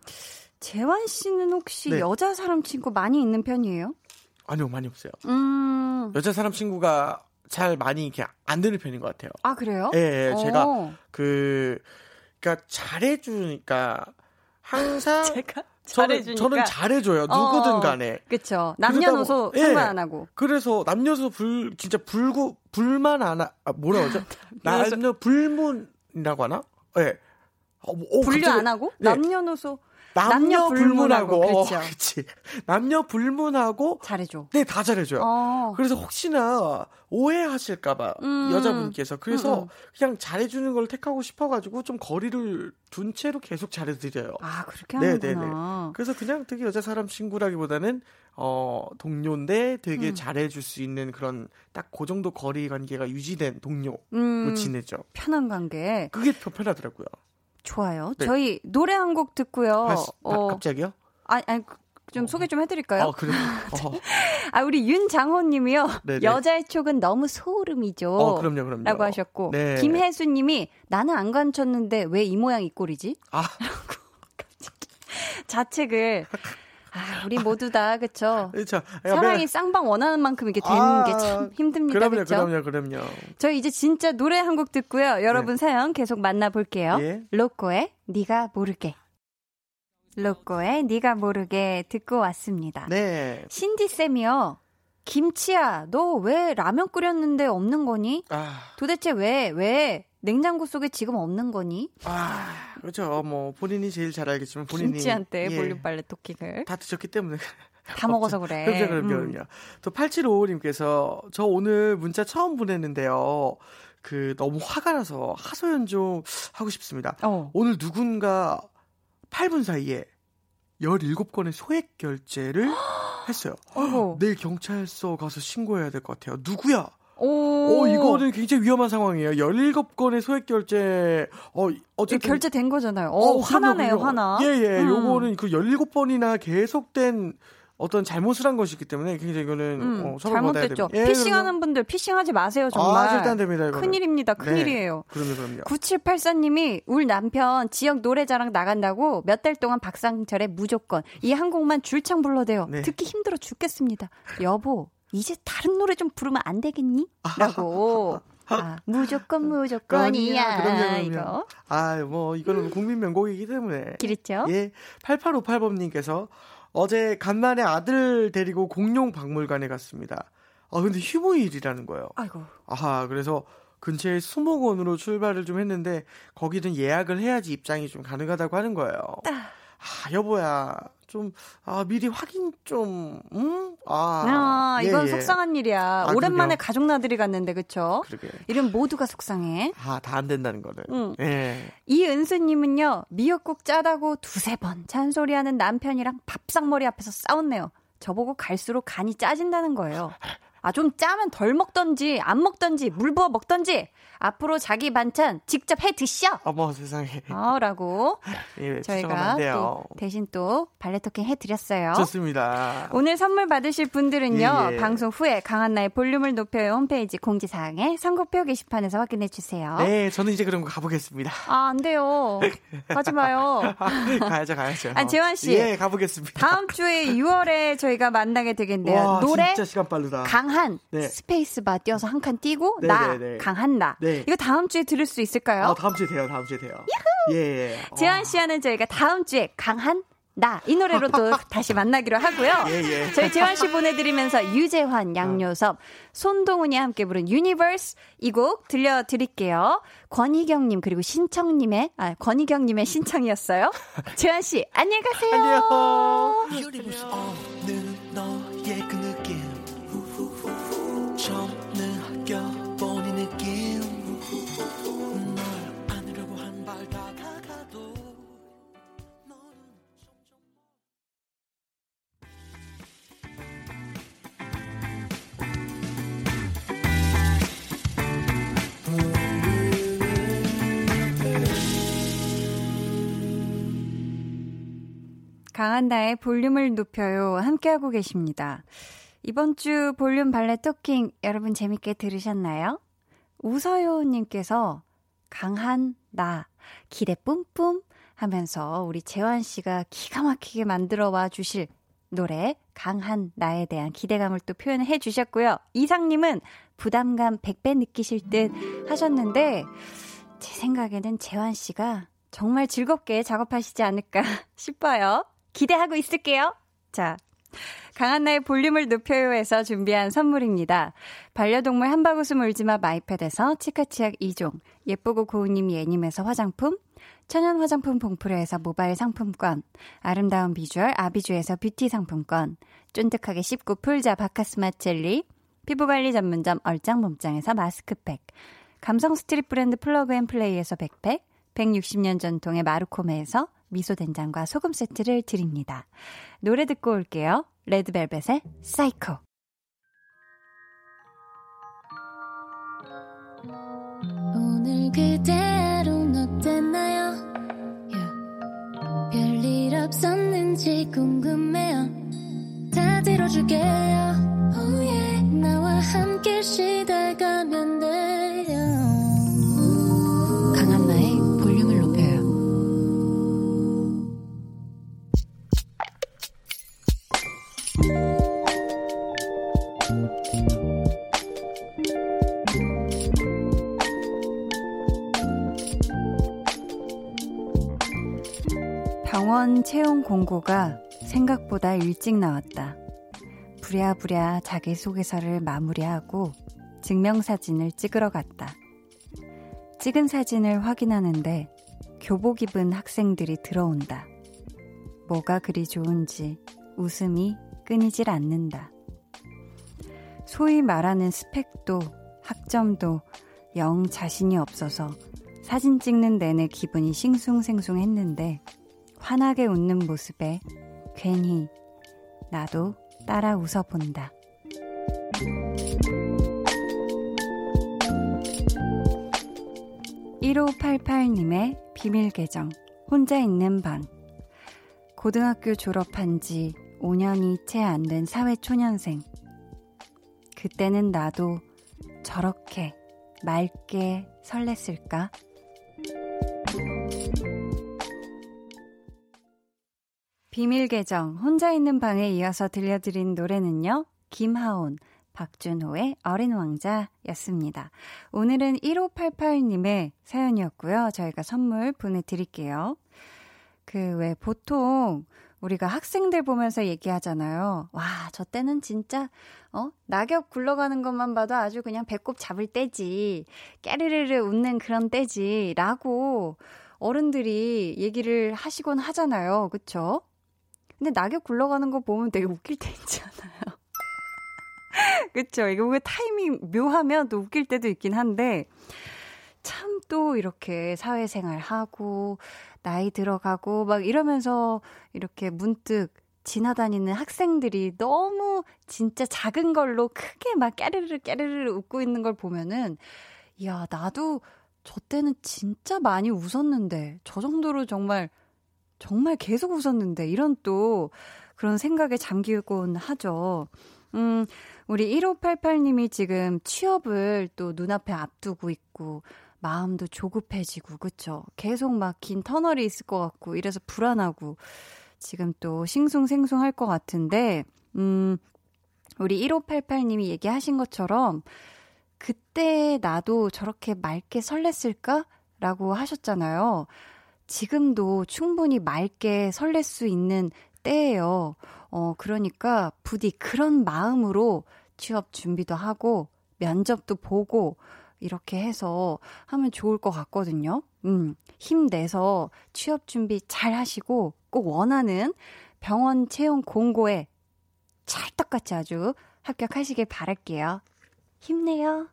[SPEAKER 1] 재환 씨는 혹시
[SPEAKER 4] 네.
[SPEAKER 1] 여자 사람 친구 많이 있는 편이에요?
[SPEAKER 4] 아니요, 많이 없어요.
[SPEAKER 1] 음.
[SPEAKER 4] 여자 사람 친구가 잘 많이 이렇게 안 되는 편인 것 같아요.
[SPEAKER 1] 아, 그래요?
[SPEAKER 4] 예, 예, 제가
[SPEAKER 1] 어.
[SPEAKER 4] 그, 그니까 잘해주니까 항상 (laughs)
[SPEAKER 1] 제가
[SPEAKER 4] 저는,
[SPEAKER 1] 잘해주니까.
[SPEAKER 4] 저는 잘해줘요. 누구든
[SPEAKER 1] 어.
[SPEAKER 4] 간에.
[SPEAKER 1] 그쵸. 남녀노소
[SPEAKER 4] 그러다
[SPEAKER 1] 상관
[SPEAKER 4] 예.
[SPEAKER 1] 안 하고.
[SPEAKER 4] 그래서 남녀소 불, 진짜 불구, 불만 안 하, 아, 뭐라 그러죠? (laughs) 남녀 불문이라고 하나? 예. 네. 어, 뭐, 어,
[SPEAKER 1] 분류
[SPEAKER 4] 갑자기-
[SPEAKER 1] 안 하고?
[SPEAKER 4] 네.
[SPEAKER 1] 남녀노소
[SPEAKER 4] 남녀 불문하고.
[SPEAKER 1] 그렇죠. (laughs)
[SPEAKER 4] 그치. 남녀 불문하고.
[SPEAKER 1] 잘해줘.
[SPEAKER 4] 네, 다 잘해줘요.
[SPEAKER 1] 어.
[SPEAKER 4] 그래서 혹시나 오해하실까봐
[SPEAKER 1] 음.
[SPEAKER 4] 여자분께서 그래서
[SPEAKER 1] 음, 음.
[SPEAKER 4] 그냥 잘해주는 걸 택하고 싶어가지고 좀 거리를 둔 채로 계속 잘해드려요.
[SPEAKER 1] 아, 그렇게
[SPEAKER 4] 네,
[SPEAKER 1] 하는구나.
[SPEAKER 4] 그래서 그냥 되게 여자 사람 친구라기보다는 어 동료인데 되게
[SPEAKER 1] 음.
[SPEAKER 4] 잘해줄 수 있는 그런 딱 그 정도 거리 관계가 유지된 동료로
[SPEAKER 1] 음,
[SPEAKER 4] 지내죠.
[SPEAKER 1] 편한 관계.
[SPEAKER 4] 그게 더 편하더라고요.
[SPEAKER 1] 좋아요.
[SPEAKER 4] 네.
[SPEAKER 1] 저희 노래 한 곡 듣고요.
[SPEAKER 4] 아,
[SPEAKER 1] 어,
[SPEAKER 4] 갑자기요?
[SPEAKER 1] 아니, 아니, 그- 좀 소개 좀 해드릴까요?
[SPEAKER 4] 어, 그래. (laughs) 어.
[SPEAKER 1] 아, 우리 윤장호님이요.
[SPEAKER 4] 네네.
[SPEAKER 1] 여자의 촉은 너무 소름이죠.
[SPEAKER 4] 어, 그럼요, 그럼요.
[SPEAKER 1] 라고 하셨고.
[SPEAKER 4] 네.
[SPEAKER 1] 김혜수님이 나는 안 감췄는데 왜 이 모양 이 꼴이지?
[SPEAKER 4] 아, (laughs)
[SPEAKER 1] 자책을. (laughs) 아, 우리 모두 다, 그쵸. (laughs)
[SPEAKER 4] 자,
[SPEAKER 1] 사랑이 쌍방 원하는 만큼 이게 되는 게참 힘듭니다.
[SPEAKER 4] 아, 그럼요,
[SPEAKER 1] 그쵸?
[SPEAKER 4] 그럼요, 그럼요.
[SPEAKER 1] 저희 이제 진짜 노래 한 곡 듣고요. 여러분 사연 계속 만나볼게요.
[SPEAKER 4] 예.
[SPEAKER 1] 로꼬의 네가 모르게. 로꼬의 네가 모르게 듣고 왔습니다.
[SPEAKER 4] 네.
[SPEAKER 1] 신디 쌤이요. 김치야, 너 왜 라면 끓였는데 없는 거니?
[SPEAKER 4] 아,
[SPEAKER 1] 도대체 왜, 왜 냉장고 속에 지금 없는 거니?
[SPEAKER 4] 아, 그렇죠. 뭐 본인이 제일 잘 알겠지만 본인이
[SPEAKER 1] 김치한테
[SPEAKER 4] 예,
[SPEAKER 1] 볼륨 빨래 토킹을
[SPEAKER 4] 다 드셨기 때문에
[SPEAKER 1] 다 먹어서 그래.
[SPEAKER 4] 그럼요, 그럼요,
[SPEAKER 1] 음.
[SPEAKER 4] 그럼요. 또 8755님께서 저 오늘 문자 처음 보냈는데요. 그 너무 화가 나서 하소연 좀 하고 싶습니다.
[SPEAKER 1] 어.
[SPEAKER 4] 오늘 누군가 8분 사이에 17건의 소액 결제를 (gasps) 했어요.
[SPEAKER 1] 어이구.
[SPEAKER 4] 내일 경찰서 가서 신고해야 될 것 같아요. 누구야?
[SPEAKER 1] 오.
[SPEAKER 4] 어, 이거는 굉장히 위험한 상황이에요. 17건의 소액 결제, 어, 어쨌든.
[SPEAKER 1] 결제된 거잖아요. 어,
[SPEAKER 4] 어,
[SPEAKER 1] 화나네요, 화나.
[SPEAKER 4] 예, 예.
[SPEAKER 1] 음.
[SPEAKER 4] 요거는 그 17번이나 계속된 어떤 잘못을 한 것이기 때문에 굉장히 이거는
[SPEAKER 1] 음,
[SPEAKER 4] 어,
[SPEAKER 1] 잘못됐죠.
[SPEAKER 4] 예,
[SPEAKER 1] 피싱하는 분들 피싱하지 마세요, 정말.
[SPEAKER 4] 아, 절대 안 됩니다, 이거는.
[SPEAKER 1] 큰일입니다,
[SPEAKER 4] 네.
[SPEAKER 1] 큰일이에요.
[SPEAKER 4] 그럼요, 그럼요.
[SPEAKER 1] 9784님이 울 남편 지역 노래자랑 나간다고 몇 달 동안 박상철의 무조건 이 한 곡만 줄창 불러대요.
[SPEAKER 4] 네.
[SPEAKER 1] 듣기 힘들어 죽겠습니다. 여보, 이제 다른 노래 좀 부르면 안 되겠니? 라고. (laughs) 아, 무조건 무조건이야.
[SPEAKER 4] 그럼요, 그럼요.
[SPEAKER 1] 이거.
[SPEAKER 4] 아, 뭐, 이거는 국민 명곡이기 때문에.
[SPEAKER 1] 그렇죠?
[SPEAKER 4] 예. 8858번님께서 어제 간만에 아들 데리고 공룡 박물관에 갔습니다. 아, 근데 휴무일이라는 거예요.
[SPEAKER 1] 아이고.
[SPEAKER 4] 아하, 그래서 근처에 수목원으로 출발을 좀 했는데 거기는 예약을 해야지 입장이 좀 가능하다고 하는 거예요. 아, 여보야. 좀, 아, 미리 확인 좀, 음? 아.
[SPEAKER 1] 아,
[SPEAKER 4] 예,
[SPEAKER 1] 이건
[SPEAKER 4] 예.
[SPEAKER 1] 속상한 일이야.
[SPEAKER 4] 아,
[SPEAKER 1] 오랜만에
[SPEAKER 4] 그럼요.
[SPEAKER 1] 가족 나들이 갔는데, 그쵸?
[SPEAKER 4] 그러게.
[SPEAKER 1] 이런 모두가 속상해.
[SPEAKER 4] 아, 다 안 된다는 거를.
[SPEAKER 1] 응.
[SPEAKER 4] 예.
[SPEAKER 1] 이은수님은요, 미역국 짜다고 두세 번 잔소리하는 남편이랑 밥상머리 앞에서 싸웠네요. 저보고 갈수록 간이 짜진다는 거예요. (laughs) 아, 좀 짜면 덜 먹던지, 안 먹던지, 물 부어 먹던지, 앞으로 자기 반찬 직접 해 드셔!
[SPEAKER 4] 어머, 세상에.
[SPEAKER 1] 어, 라고 (laughs)
[SPEAKER 4] 예,
[SPEAKER 1] 저희가. 또 대신 또 발레 토킹 해 드렸어요.
[SPEAKER 4] 좋습니다.
[SPEAKER 1] 오늘 선물 받으실 분들은요,
[SPEAKER 4] 예, 예.
[SPEAKER 1] 방송 후에 강한나의 볼륨을 높여요 홈페이지 공지사항에 선곡표 게시판에서 확인해 주세요.
[SPEAKER 4] 네, 저는 이제 거 가보겠습니다.
[SPEAKER 1] 아, 안 돼요. 가지 마요. (laughs)
[SPEAKER 4] 가야죠, 가야죠.
[SPEAKER 1] 아, 재환씨.
[SPEAKER 4] 예, 가보겠습니다.
[SPEAKER 1] 다음 주에 6월에 저희가 만나게 되겠네요.
[SPEAKER 4] 와,
[SPEAKER 1] 노래
[SPEAKER 4] 진짜 시간 빠르다.
[SPEAKER 1] 강한
[SPEAKER 4] 네.
[SPEAKER 1] 스페이스바 띄어서 한 칸 띄고
[SPEAKER 4] 네,
[SPEAKER 1] 나
[SPEAKER 4] 네, 네.
[SPEAKER 1] 강한 나.
[SPEAKER 4] 네.
[SPEAKER 1] 이거 다음 주에 들을 수 있을까요?
[SPEAKER 4] 아, 다음 주에 돼요, 다음 주에 돼요. 예, 예.
[SPEAKER 1] 재한 씨와는 저희가 다음 주에 강한 나 이 노래로 또 (laughs) 다시 만나기로 하고요.
[SPEAKER 4] 예, 예.
[SPEAKER 1] 저희 재환 씨 보내드리면서 유재환, 양요섭, 손동운이 함께 부른 Universe 이 곡 들려드릴게요. 권희경님 그리고 신청님의 아 권희경님의 신청이었어요. 재환 씨 안녕히 가세요.
[SPEAKER 4] 안녕.
[SPEAKER 5] 처음 느껴본 이 느낌 후후후후. 널 안으려고 한 발 다가가도 너는 점점
[SPEAKER 1] 강한나의 볼륨을 높여요. 함께하고 계십니다. 이번 주 볼륨 발레 토킹 여러분 재밌게 들으셨나요? 우서요님께서 강한 나 기대 뿜뿜 하면서 우리 재환 씨가 기가 막히게 만들어 와 주실 노래 강한 나에 대한 기대감을 또 표현해 주셨고요. 이상님은 부담감 100배 느끼실 듯 하셨는데 제 생각에는 재환 씨가 정말 즐겁게 작업하시지 않을까 (laughs) 싶어요. 기대하고 있을게요. 자, 강한나의 볼륨을 높여요에서 준비한 선물입니다. 반려동물 한바구음 울지마 마이펫에서 치카치약 2종, 예쁘고 고운님 예님에서 화장품, 천연 화장품 봉프레에서 모바일 상품권, 아름다운 비주얼 아비주에서 뷰티 상품권, 쫀득하게 씹고 풀자 바카스마 젤리, 피부관리 전문점 얼짱몸짱에서 마스크팩, 감성 street 브랜드 플러그앤플레이에서 백팩, 160년 전통의 마루코메에서 미소 된장과 소금 세트를 드립니다. 노래 듣고 올게요. 레드벨벳의 사이코.
[SPEAKER 6] 오늘 그대 하루는 어땠나요? Yeah. 별일 없었는지 궁금해요. 들어줄게요 oh yeah. 나와 함께 쉬다 가면 돼
[SPEAKER 1] 병원 채용 공고가 생각보다 일찍 나왔다. 부랴부랴 자기소개서를 마무리하고 증명사진을 찍으러 갔다. 찍은 사진을 확인하는데 교복 입은 학생들이 들어온다. 뭐가 그리 좋은지 웃음이 끊이질 않는다. 소위 말하는 스펙도 학점도 영 자신이 없어서 사진 찍는 내내 기분이 싱숭생숭했는데 환하게 웃는 모습에 괜히 나도 따라 웃어본다. 1588님의 비밀 계정, 혼자 있는 방. 고등학교 졸업한 지 5년이 채 안 된 사회초년생. 그때는 나도 저렇게 맑게 설렜을까? 비밀 계정, 혼자 있는 방에 이어서 들려드린 노래는요, 김하온, 박준호의 어린 왕자였습니다. 오늘은 1588님의 사연이었고요. 저희가 선물 보내드릴게요. 그, 왜, 보통, 우리가 학생들 보면서 얘기하잖아요. 와, 저 때는 진짜, 어? 낙엽 굴러가는 것만 봐도 아주 그냥 배꼽 잡을 때지. 깨르르르 웃는 그런 때지. 라고 어른들이 얘기를 하시곤 하잖아요. 그쵸? 근데 낙엽 굴러가는 거 보면 되게 웃길 때 있잖아요. (laughs) 그쵸? 이거 왜 타이밍 묘하면 또 웃길 때도 있긴 한데, 참 또 이렇게 사회생활 하고, 나이 들어가고, 막 이러면서 이렇게 문득 지나다니는 학생들이 너무 진짜 작은 걸로 크게 막 깨르르 깨르르 웃고 있는 걸 보면은, 이야, 나도 저 때는 진짜 많이 웃었는데, 저 정도로 정말, 정말 계속 웃었는데, 이런 또 그런 생각에 잠기곤 하죠. 음, 우리 1588님이 지금 취업을 또 눈앞에 앞두고 있고, 마음도 조급해지고, 그쵸? 계속 막 긴 터널이 있을 것 같고, 이래서 불안하고, 지금 또 싱숭생숭 할 것 같은데, 음, 우리 1588님이 얘기하신 것처럼, 그때 나도 저렇게 맑게 설렜을까? 라고 하셨잖아요. 지금도 충분히 맑게 설렐 수 있는 때예요. 어, 그러니까 부디 그런 마음으로 취업 준비도 하고 면접도 보고 이렇게 해서 하면 좋을 것 같거든요. 음, 힘내서 취업 준비 잘 하시고 꼭 원하는 병원 채용 공고에 찰떡같이 아주 합격하시길 바랄게요. 힘내요.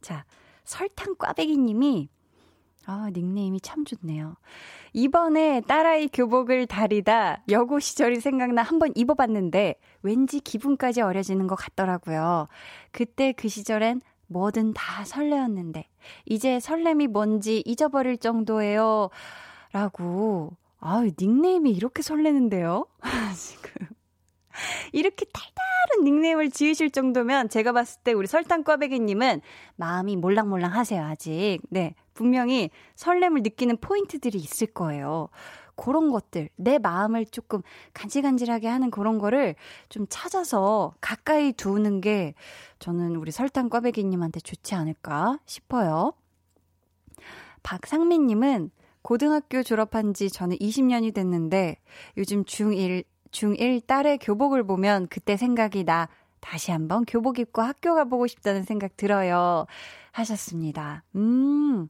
[SPEAKER 1] 자, 설탕 꽈배기 님이 아, 닉네임이 참 좋네요. 이번에 딸아이 교복을 다리다 여고 시절이 생각나 한번 입어봤는데 왠지 기분까지 어려지는 것 같더라고요. 그때 그 시절엔 뭐든 다 설레었는데 이제 설렘이 뭔지 잊어버릴 정도예요. 라고. 아, 닉네임이 이렇게 설레는데요? (laughs) 지금. 이렇게 달달한 닉네임을 지으실 정도면 제가 봤을 때 우리 설탕 꽈배기님은 마음이 몰랑몰랑 하세요, 아직. 네. 분명히 설렘을 느끼는 포인트들이 있을 거예요. 그런 것들, 내 마음을 조금 간질간질하게 하는 그런 거를 좀 찾아서 가까이 두는 게 저는 우리 설탕 꽈배기님한테 좋지 않을까 싶어요. 박상민님은 고등학교 졸업한 지 저는 20년이 됐는데 요즘 중1, 중1 딸의 교복을 보면 그때 생각이 나 다시 한번 교복 입고 학교 가보고 싶다는 생각 들어요. 하셨습니다. 음,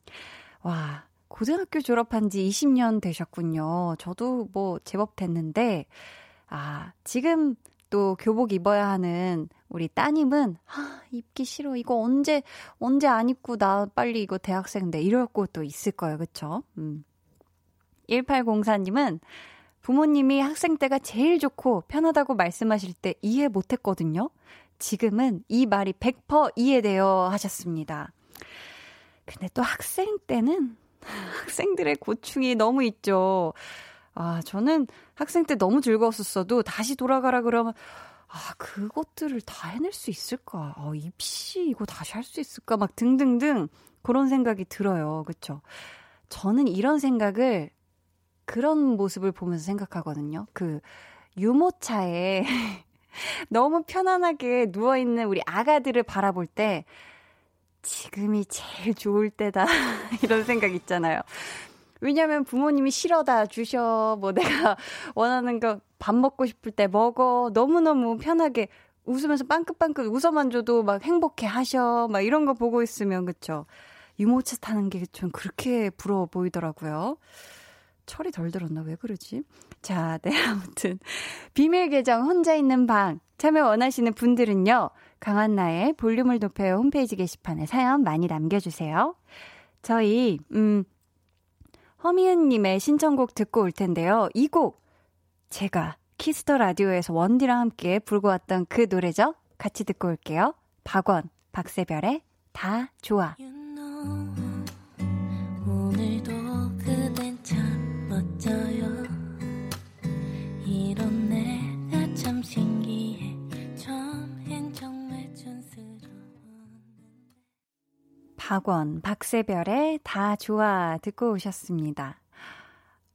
[SPEAKER 1] 와, 고등학교 졸업한 지 20년 되셨군요. 저도 뭐 제법 됐는데, 아, 지금 또 교복 입어야 하는 우리 따님은, 아, 입기 싫어. 이거 언제, 언제 안 입고 나 빨리 이거 대학생인데 이럴 것도 있을 거예요. 그쵸? 음. 1804님은 부모님이 학생 때가 제일 좋고 편하다고 말씀하실 때 이해 못 했거든요. 지금은 이 말이 100% 이해돼요 하셨습니다. 근데 또 학생 때는 (laughs) 학생들의 고충이 너무 있죠. 아, 저는 학생 때 너무 즐거웠었어도 다시 돌아가라 그러면 아, 그것들을 다 해낼 수 있을까? 아, 입시 이거 다시 할 수 있을까? 막 등등등 그런 생각이 들어요. 그쵸? 저는 이런 생각을 그런 모습을 보면서 생각하거든요. 그 유모차에 (laughs) 너무 편안하게 누워있는 우리 아가들을 바라볼 때 지금이 제일 좋을 때다. (laughs) 이런 생각 있잖아요. 왜냐면 부모님이 실어다 주셔. 뭐 내가 (laughs) 원하는 거 밥 먹고 싶을 때 먹어. 너무너무 편하게 웃으면서 빵긋빵긋 웃어만 줘도 막 행복해 하셔. 막 이런 거 보고 있으면 그쵸. 유모차 타는 게좀 그렇게 부러워 보이더라고요. 철이 덜 들었나? 왜 그러지? 자, 네, (laughs) 아무튼. 비밀 계정 혼자 있는 방 참여 원하시는 분들은요. 강한나의 볼륨을 높여요 홈페이지 게시판에 사연 많이 남겨주세요. 저희, 음, 허미은님의 신청곡 듣고 올 텐데요. 이 곡, 제가 키스 더 라디오에서 원디랑 함께 부르고 왔던 그 노래죠? 같이 듣고 올게요. 박원, 박세별의 다 좋아.
[SPEAKER 6] You know,
[SPEAKER 1] 박원, 박세별의 다 좋아 듣고 오셨습니다.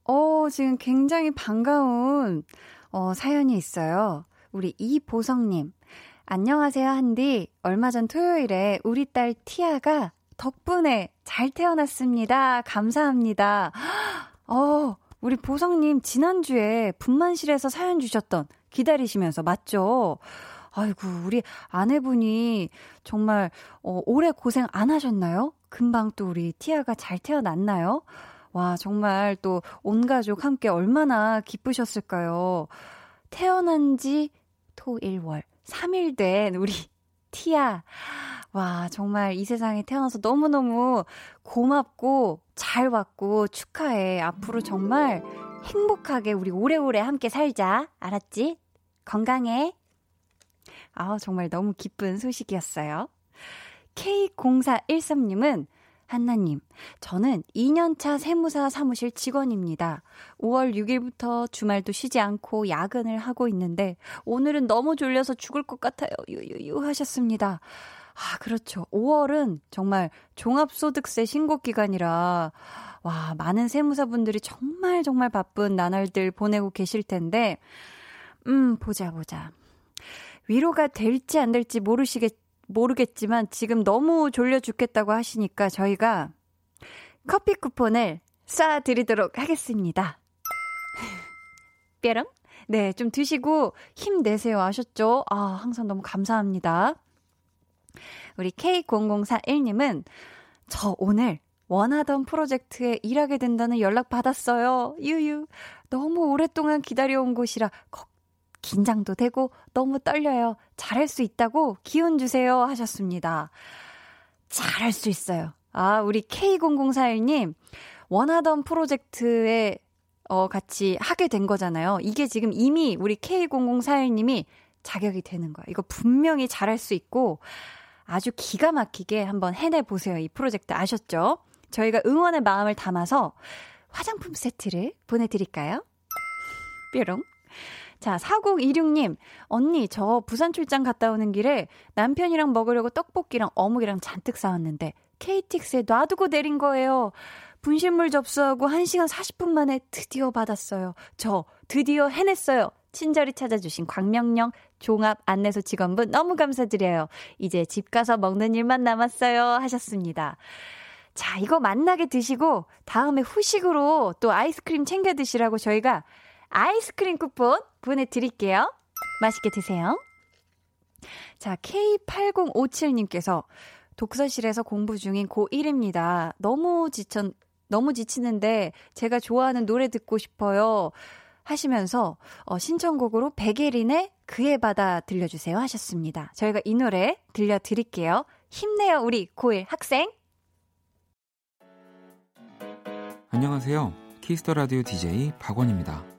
[SPEAKER 1] 어, 지금 굉장히 반가운 어, 사연이 있어요. 우리 이보성님. 안녕하세요, 한디. 얼마 전 토요일에 우리 딸 티아가 덕분에 잘 태어났습니다. 감사합니다. 어, 우리 보성님 지난주에 분만실에서 사연 주셨던 기다리시면서 맞죠? 아이고, 우리 아내분이 정말, 어, 오래 고생 안 하셨나요? 금방 또 우리 티아가 잘 태어났나요? 와, 정말 또 온 가족 함께 얼마나 기쁘셨을까요? 태어난 지 토, 일, 월, 3일 된 우리 티아. 와, 정말 이 세상에 태어나서 너무너무 고맙고 잘 왔고 축하해. 앞으로 정말 행복하게 우리 오래오래 함께 살자. 알았지? 건강해. 아, 정말 너무 기쁜 소식이었어요. K0413님은 한나님, 저는 2년차 세무사 사무실 직원입니다. 5월 6일부터 주말도 쉬지 않고 야근을 하고 있는데, 오늘은 너무 졸려서 죽을 것 같아요. 유유유 하셨습니다. 아, 그렇죠. 5월은 정말 종합소득세 신고 기간이라, 와, 많은 세무사분들이 정말 정말 바쁜 나날들 보내고 계실 텐데, 음, 보자, 보자. 위로가 될지 안 될지 모르시겠, 모르겠지만 지금 너무 졸려 죽겠다고 하시니까 저희가 커피 쿠폰을 쏴드리도록 하겠습니다. 뾰롱? 네, 좀 드시고 힘내세요. 아셨죠? 아, 항상 너무 감사합니다. 우리 K0041님은 저 오늘 원하던 프로젝트에 일하게 된다는 연락 받았어요. 유유. 너무 오랫동안 기다려온 곳이라 걱 긴장도 되고 너무 떨려요. 잘할 수 있다고 기운 주세요 하셨습니다. 잘할 수 있어요. 아, 우리 K0041님 원하던 프로젝트에 어 같이 하게 된 거잖아요. 이게 지금 이미 우리 K0041님이 자격이 되는 거야. 이거 분명히 잘할 수 있고 아주 기가 막히게 한번 해내 보세요. 이 프로젝트 아셨죠? 저희가 응원의 마음을 담아서 화장품 세트를 보내드릴까요? 뾰롱. 자, 4026님, 언니, 저 부산 출장 갔다 오는 길에 남편이랑 먹으려고 떡볶이랑 어묵이랑 잔뜩 사왔는데, KTX에 놔두고 내린 거예요. 분실물 접수하고 1시간 40분 만에 드디어 받았어요. 저 드디어 해냈어요. 친절히 찾아주신 광명령 종합 안내소 직원분 너무 감사드려요. 이제 집 가서 먹는 일만 남았어요. 하셨습니다. 자, 이거 만나게 드시고 다음에 후식으로 또 아이스크림 챙겨 드시라고 저희가 아이스크림 쿠폰 보내드릴게요. 맛있게 드세요. 자, K8057님께서 독서실에서 공부 중인 고1입니다. 너무 지쳐, 너무 지치는데 제가 좋아하는 노래 듣고 싶어요. 하시면서 어, 신청곡으로 백예린의 그의 바다 들려주세요 하셨습니다. 저희가 이 노래 들려드릴게요. 힘내요 우리 고1 학생.
[SPEAKER 7] 안녕하세요. 키스 더 라디오 DJ 박원입니다.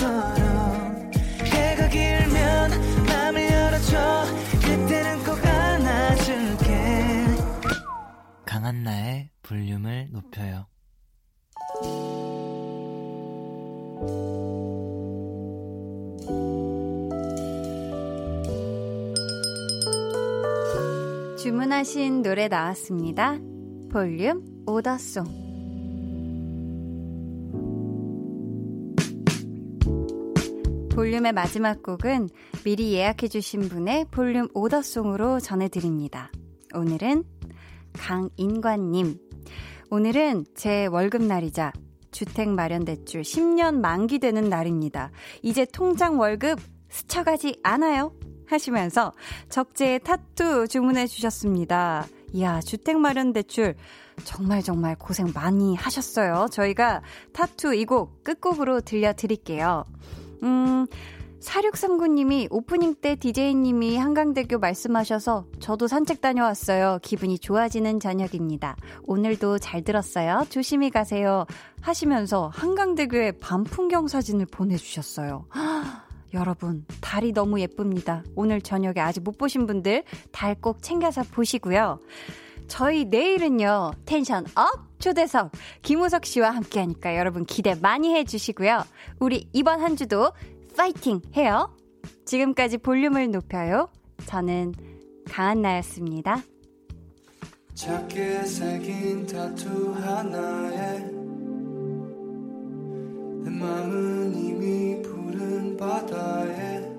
[SPEAKER 1] 주문하신 노래 나왔습니다. 볼륨 오더송. 볼륨의 마지막 곡은 미리 예약해주신 분의 볼륨 오더송으로 전해드립니다. 오늘은 강인관님. 오늘은 제 월급날이자 주택 마련 대출 10년 만기되는 날입니다. 이제 통장 월급 스쳐가지 않아요. 하시면서 적재의 타투 주문해 주셨습니다. 이야, 주택 마련 대출 정말 정말 고생 많이 하셨어요. 저희가 타투 이 곡 끝곡으로 들려드릴게요. 음, 4639님이 오프닝 때 DJ님이 한강대교 말씀하셔서 저도 산책 다녀왔어요. 기분이 좋아지는 저녁입니다. 오늘도 잘 들었어요. 조심히 가세요. 하시면서 한강대교의 밤 풍경 사진을 보내주셨어요. 여러분, 달이 너무 예쁩니다. 오늘 저녁에 아직 못 보신 분들 달 꼭 챙겨서 보시고요. 저희 내일은요, tension up! 초대석 김우석 씨와 함께 하니까 여러분 기대 많이 해 주시고요. 우리 이번 한 주도 파이팅 해요. 지금까지 볼륨을 높여요. 저는 강한나였습니다.
[SPEAKER 5] 작게 새긴 타투 하나에 내 마음은 이미 푸른 바다에